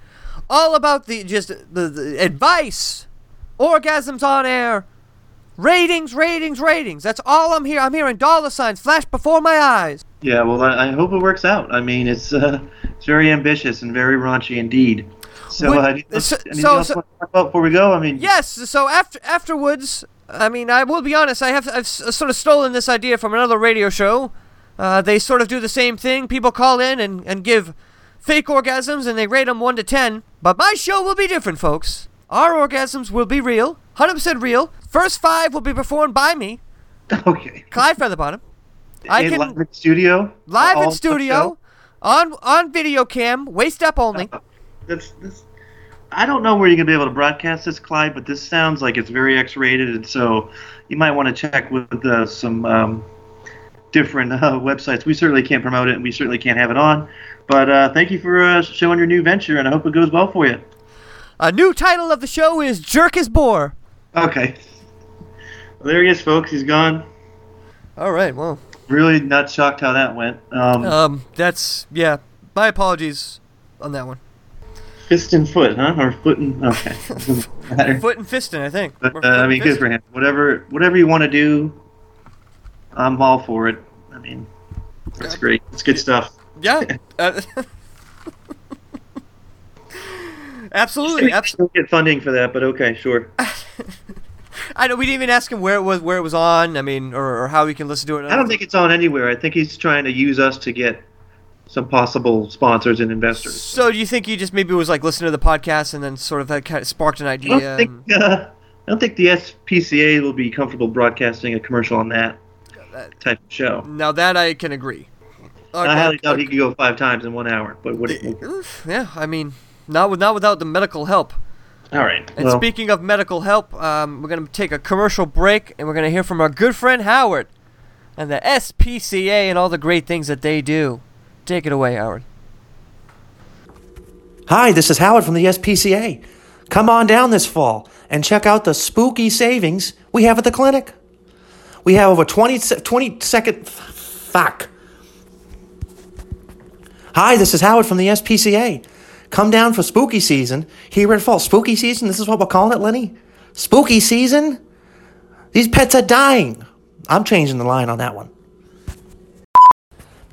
all about the just the, the advice, orgasms on air, ratings, ratings, ratings. That's all I'm here. I'm hearing dollar signs flash before my eyes. Yeah, well, I, I hope it works out. I mean, it's uh, it's very ambitious and very raunchy indeed. So, Would- uh, anything, so- anything else so- want to talk about before we go? I mean, Yes. So after afterwards, I mean, I will be honest. I have I've s- sort of stolen this idea from another radio show. Uh, they sort of do the same thing. People call in and, and give fake orgasms, and they rate them one to ten. But my show will be different, folks. Our orgasms will be real, hundred percent real. First five will be performed by me. Okay. Clyde Featherbottom. I in can live in studio, live in studio, on on video cam, waist up only. That's, that's I don't know where you're gonna be able to broadcast this, Clyde, but this sounds like it's very X-rated, and so you might want to check with uh, some um, different uh, websites. We certainly can't promote it, and we certainly can't have it on. But uh, thank you for uh, showing your new venture, and I hope it goes well for you. A new title of the show is Jerk is Bore. Okay. Well, there he is, folks. He's gone. All right. Well. Really not shocked how that went. Um, Um, that's yeah. My apologies on that one. fist and foot, huh? Or foot and okay. [laughs] Foot and fisting, I think. But uh, I mean, good for him. Whatever, whatever you want to do, I'm all for it. I mean, that's great. It's good stuff. Yeah. [laughs] Uh, [laughs] absolutely. Absolutely. Get funding for that, but okay, sure. [laughs] I know we didn't even ask him where it was where it was on. I mean, or, or how we can listen to it. I don't think it's on anywhere. I think he's trying to use us to get some possible sponsors and investors. So do you think he just maybe was like listening to the podcast and then sort of that kind of sparked an idea? I don't think uh, I don't think the SPCA will be comfortable broadcasting a commercial on that type of show. Now that I can agree. I highly doubt he could go five times in one hour, but what? Yeah, I mean, not with, not without the medical help. All right. And well, speaking of medical help, um, we're going to take a commercial break and we're going to hear from our good friend Howard and the SPCA and all the great things that they do. Take it away, Howard. Hi, this is Howard from the SPCA. Come on down this fall and check out the spooky savings we have at the clinic. We have over 20, 20 second. Fuck. Hi, this is Howard from the SPCA. Come down for spooky season here at fall. Spooky season? This is what we're calling it, Lenny? Spooky season? These pets are dying. I'm changing the line on that one.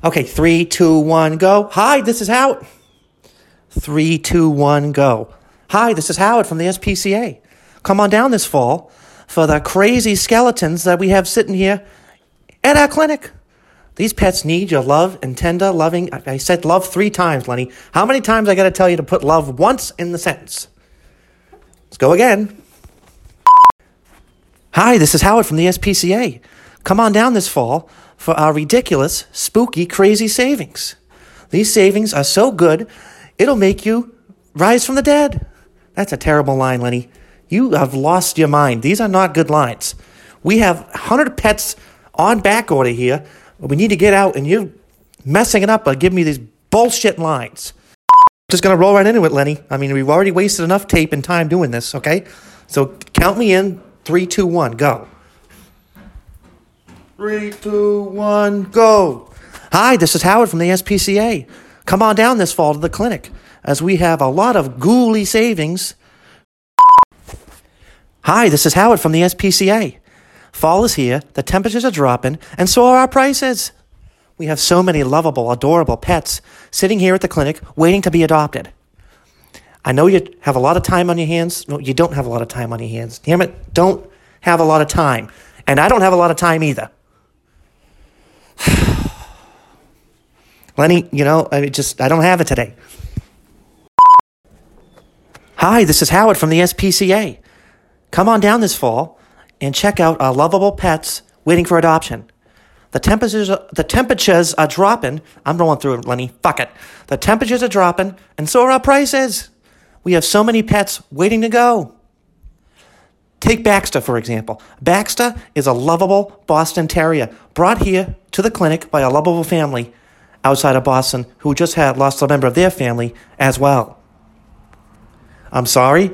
Okay, three, two, one, go. Hi, this is Howard. Three, two, one, go. Hi, this is Howard from the SPCA. Come on down this fall for the crazy skeletons that we have sitting here at our clinic. These pets need your love and tender, loving. I said love three times, Lenny. How many times I got to tell you to put love once in the sentence? Let's go again. Hi, this is Howard from the SPCA. Come on down this fall for our ridiculous, spooky, crazy savings. These savings are so good, it'll make you rise from the dead. That's a terrible line, Lenny. You have lost your mind. These are not good lines. We have 100 pets on back order here. We need to get out, and you're messing it up by giving me these bullshit lines. Just gonna roll right into it, Lenny. I mean, we've already wasted enough tape and time doing this, okay? So count me in. Three, two, one, go. Three, two, one, go. Hi, this is Howard from the SPCA. Come on down this fall to the clinic as we have a lot of ghouly savings. Hi, this is Howard from the SPCA. Fall is here, the temperatures are dropping, and so are our prices. We have so many lovable, adorable pets sitting here at the clinic waiting to be adopted. I know you have a lot of time on your hands. No, you don't have a lot of time on your hands. Damn it, don't have a lot of time. And I don't have a lot of time either. [sighs] Lenny, you know, I just, I don't have it today. Hi, this is Howard from the SPCA. Come on down this fall and check out our lovable pets waiting for adoption. The temperatures, the temperatures are dropping. I'm rolling through it, Lenny. Fuck it. The temperatures are dropping, and so are our prices. We have so many pets waiting to go. Take Baxter, for example. Baxter is a lovable Boston Terrier brought here to the clinic by a lovable family outside of Boston who just had lost a member of their family as well. I'm sorry,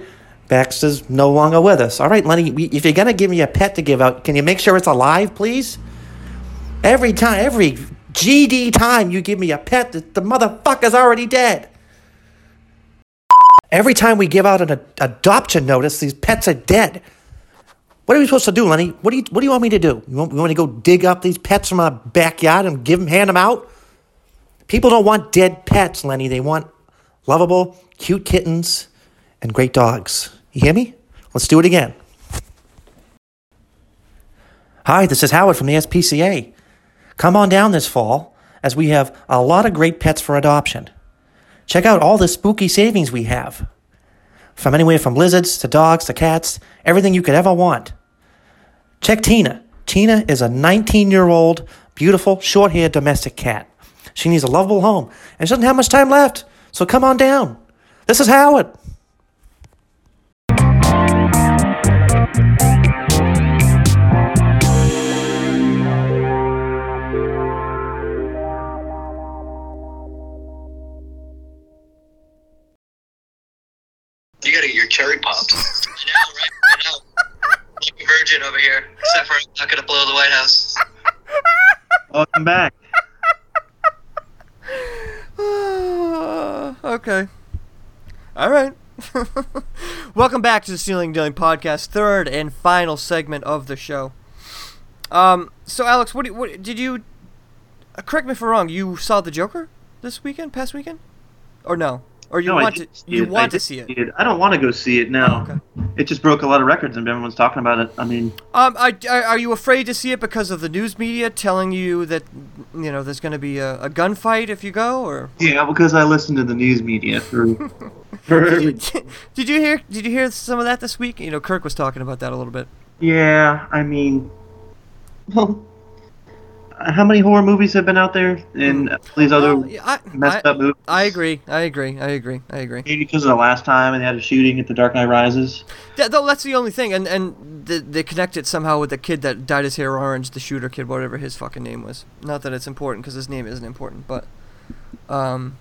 Baxter's no longer with us. All right, Lenny, if you're going to give me a pet to give out, can you make sure it's alive, please? Every time, every GD time you give me a pet, the, the motherfucker's already dead. Every time we give out an ad- adoption notice, these pets are dead. What are we supposed to do, Lenny? What do you What do you want me to do? You want, you want me to go dig up these pets from our backyard and give them, hand them out? People don't want dead pets, Lenny. They want lovable, cute kittens and great dogs. You hear me? Let's do it again. Hi, this is Howard from the SPCA. Come on down this fall as we have a lot of great pets for adoption. Check out all the spooky savings we have. From anywhere from lizards to dogs to cats, everything you could ever want. Check Tina. Tina is a 19 year old, beautiful, short haired domestic cat. She needs a lovable home, and she doesn't have much time left, so come on down. This is Howard. Cherry popped. I know, right? I know. Like a virgin over here. Except for I'm not gonna blow the White House. Welcome back. [sighs] okay. All right. [laughs] Welcome back to the Snealing Dealing Podcast, third and final segment of the show. Um, so Alex, what, do you- what did you Uh, correct me if I'm wrong. You saw the Joker this weekend, past weekend, or no? Or you No, want to? see You it. I want to see it? it. I don't want to go see it now. It just broke a lot of records, and everyone's talking about it. I mean, Um, I, I- are you afraid to see it because of the news media telling you that you know there's going to be a, a gunfight if you go, or yeah, because I listen to the news media for [laughs] for every. [laughs] did you hear did you hear some of that this week? You know, Kirk was talking about that a little bit. Yeah, I mean, well, how many horror movies have been out there and all these other I, messed I, up movies? I agree. I agree. I agree. I agree. Maybe because of the last time and they had a shooting at the Dark Knight Rises. That, though, that's the only thing, and and they, they connect it somehow with the kid that dyed his hair orange, the shooter kid, whatever his fucking name was. Not that it's important because his name isn't important, but um,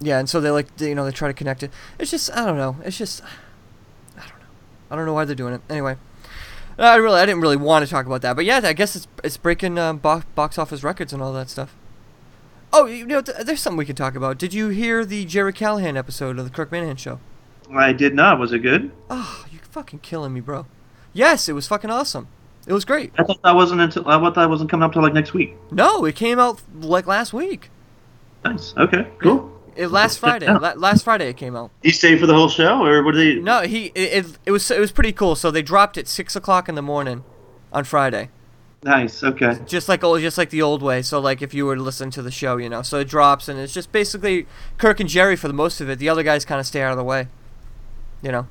yeah. And so they like they, you know they try to connect it. It's just I don't know. It's just I don't know. I don't know why they're doing it. Anyway, I really I didn't really want to talk about that, but yeah, I guess it's it's breaking um, bo- box office records and all that stuff. Oh, you know, th- there's something we could talk about. Did you hear the Gerry Callahan episode of the Kirk Minihane show? I did not. Was it good? Oh, you're fucking killing me, bro. Yes, it was fucking awesome. It was great. I thought that wasn't until I thought that wasn't coming up till like next week. No, it came out like last week. Nice. Okay. Cool. It last Friday. La- last Friday it came out. He stayed for the whole show, or what did he? No, he it, it, it was it was pretty cool. So they dropped it six o'clock in the morning on Friday, Nice. Okay. just like old, just like the old way. So like if you were to listen to the show, you know, so it drops and it's just basically Kirk and Gerry for the most of it. The other guys kind of stay out of the way, you know.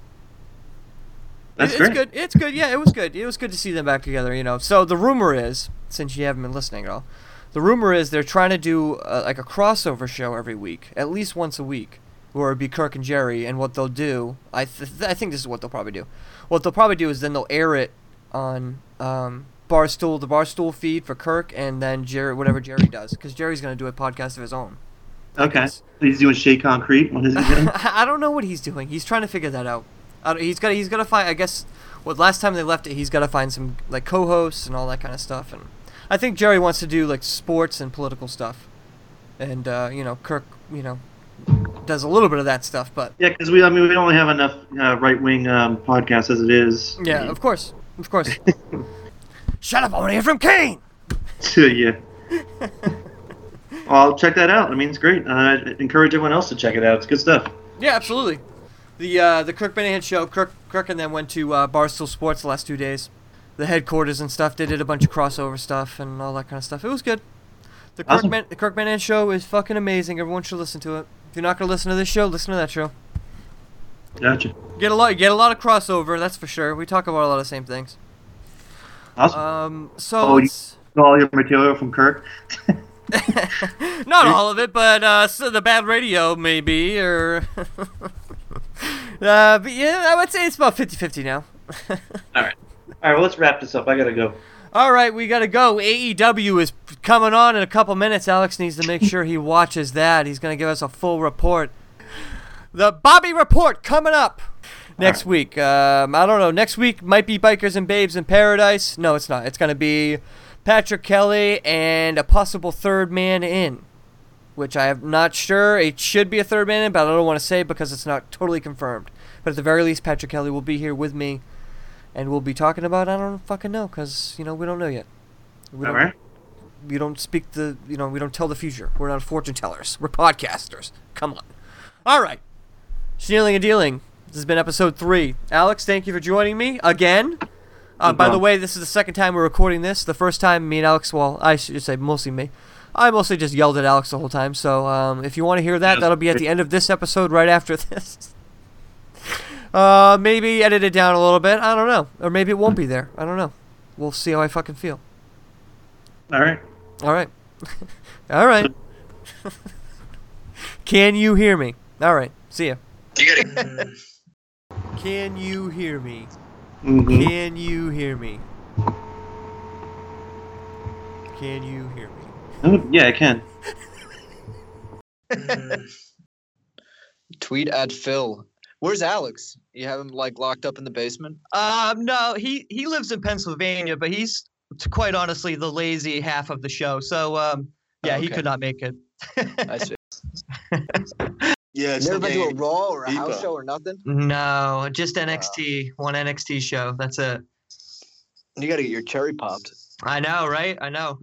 That's It- great. It's good. It's good. Yeah, it was good. It was good to see them back together. You know. So the rumor is, since you haven't been listening at all, the rumor is they're trying to do uh, like a crossover show every week, at least once a week, where it'd be Kirk and Gerry. And what they'll do, I th- I think this is what they'll probably do. What they'll probably do is then they'll air it on um, Barstool, the Barstool feed for Kirk, and then Gerry, whatever Gerry does, because Gerry's gonna do a podcast of his own. Okay. He's doing Shea Concrete. What is he doing? [laughs] I don't know what he's doing. He's trying to figure that out. He's got he's got to find. I guess. Well, last time they left it, he's got to find some like co-hosts and all that kind of stuff. And I think Gerry wants to do like sports and political stuff. And uh, you know, Kirk, you know, does a little bit of that stuff. But yeah, because we I mean we don't have enough uh, right wing um, podcasts as it is. yeah, of course, of course. [laughs] Shut up! I want to hear from Kane. [laughs] Yeah. well, I'll check that out. I mean, it's great. I encourage everyone else to check it out. It's good stuff. Yeah, absolutely. The uh, the Kirk Minihane show. Kirk Kirk and then went to uh, Barstool Sports the last two days, the headquarters and stuff. They did a bunch of crossover stuff and all that kind of stuff. It was good. The Kirk Awesome. Man- the Kirk Minihane show is fucking amazing. Everyone should listen to it. If you're not gonna listen to this show, listen to that show. Gotcha. Get a lot get a lot of crossover. That's for sure. We talk about a lot of the same things. Awesome. Um. So oh, you all your material from Kirk. [laughs] not all of it, but uh, so the bad radio maybe or. [laughs] uh, but yeah, I would say it's about 50-50 now. [laughs] All right. All right. Well, let's wrap this up. I gotta go. All right, we gotta go. AEW is coming on in a couple minutes. Alex needs to make sure he watches that. He's gonna give us a full report. The Bobby Report coming up next week. Um, I don't know. Next week might be Bikers and Babes in Paradise. No, it's not. It's gonna be Patrick Kelly and a possible third man in, which I am not sure. It should be a third man in, but I don't want to say because it's not totally confirmed. But at the very least, Patrick Kelly will be here with me and we'll be talking about I don't fucking know because you know we don't know yet. We All don't, right. We don't speak the you know we don't tell the future. We're not fortune tellers. We're podcasters. Come on. All right. Snealing and dealing. This has been episode three. Alex, thank you for joining me again. Uh, by the way, this is the second time we're recording this. The first time, me and Alex, well, I should say mostly me. I mostly just yelled at Alex the whole time. So um, if you want to hear that, that'll be at the end of this episode, right after [laughs] this. Uh, maybe edit it down a little bit. I don't know. Or maybe it won't be there. I don't know. We'll see how I fucking feel. All right. All right. [laughs] All right. [laughs] Can you hear me? All right. See ya. [laughs] Can you hear me? Mhm. Can you hear me? Can you hear me? Oh, yeah, I can. Tweet at Phill. Where's Alex? You have him like locked up in the basement? Um, no, he he lives in Pennsylvania, but he's quite honestly the lazy half of the show. So, um, yeah, he okay. could not make it. I see. [laughs] Yeah, it's Never like been to a a Raw or a house show or nothing? No, just NXT, one NXT show. That's it. You gotta get your cherry popped. I know, right? I know.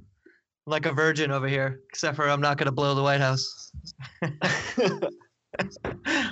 like a virgin over here, except for I'm not going to blow the White House. [laughs] [laughs]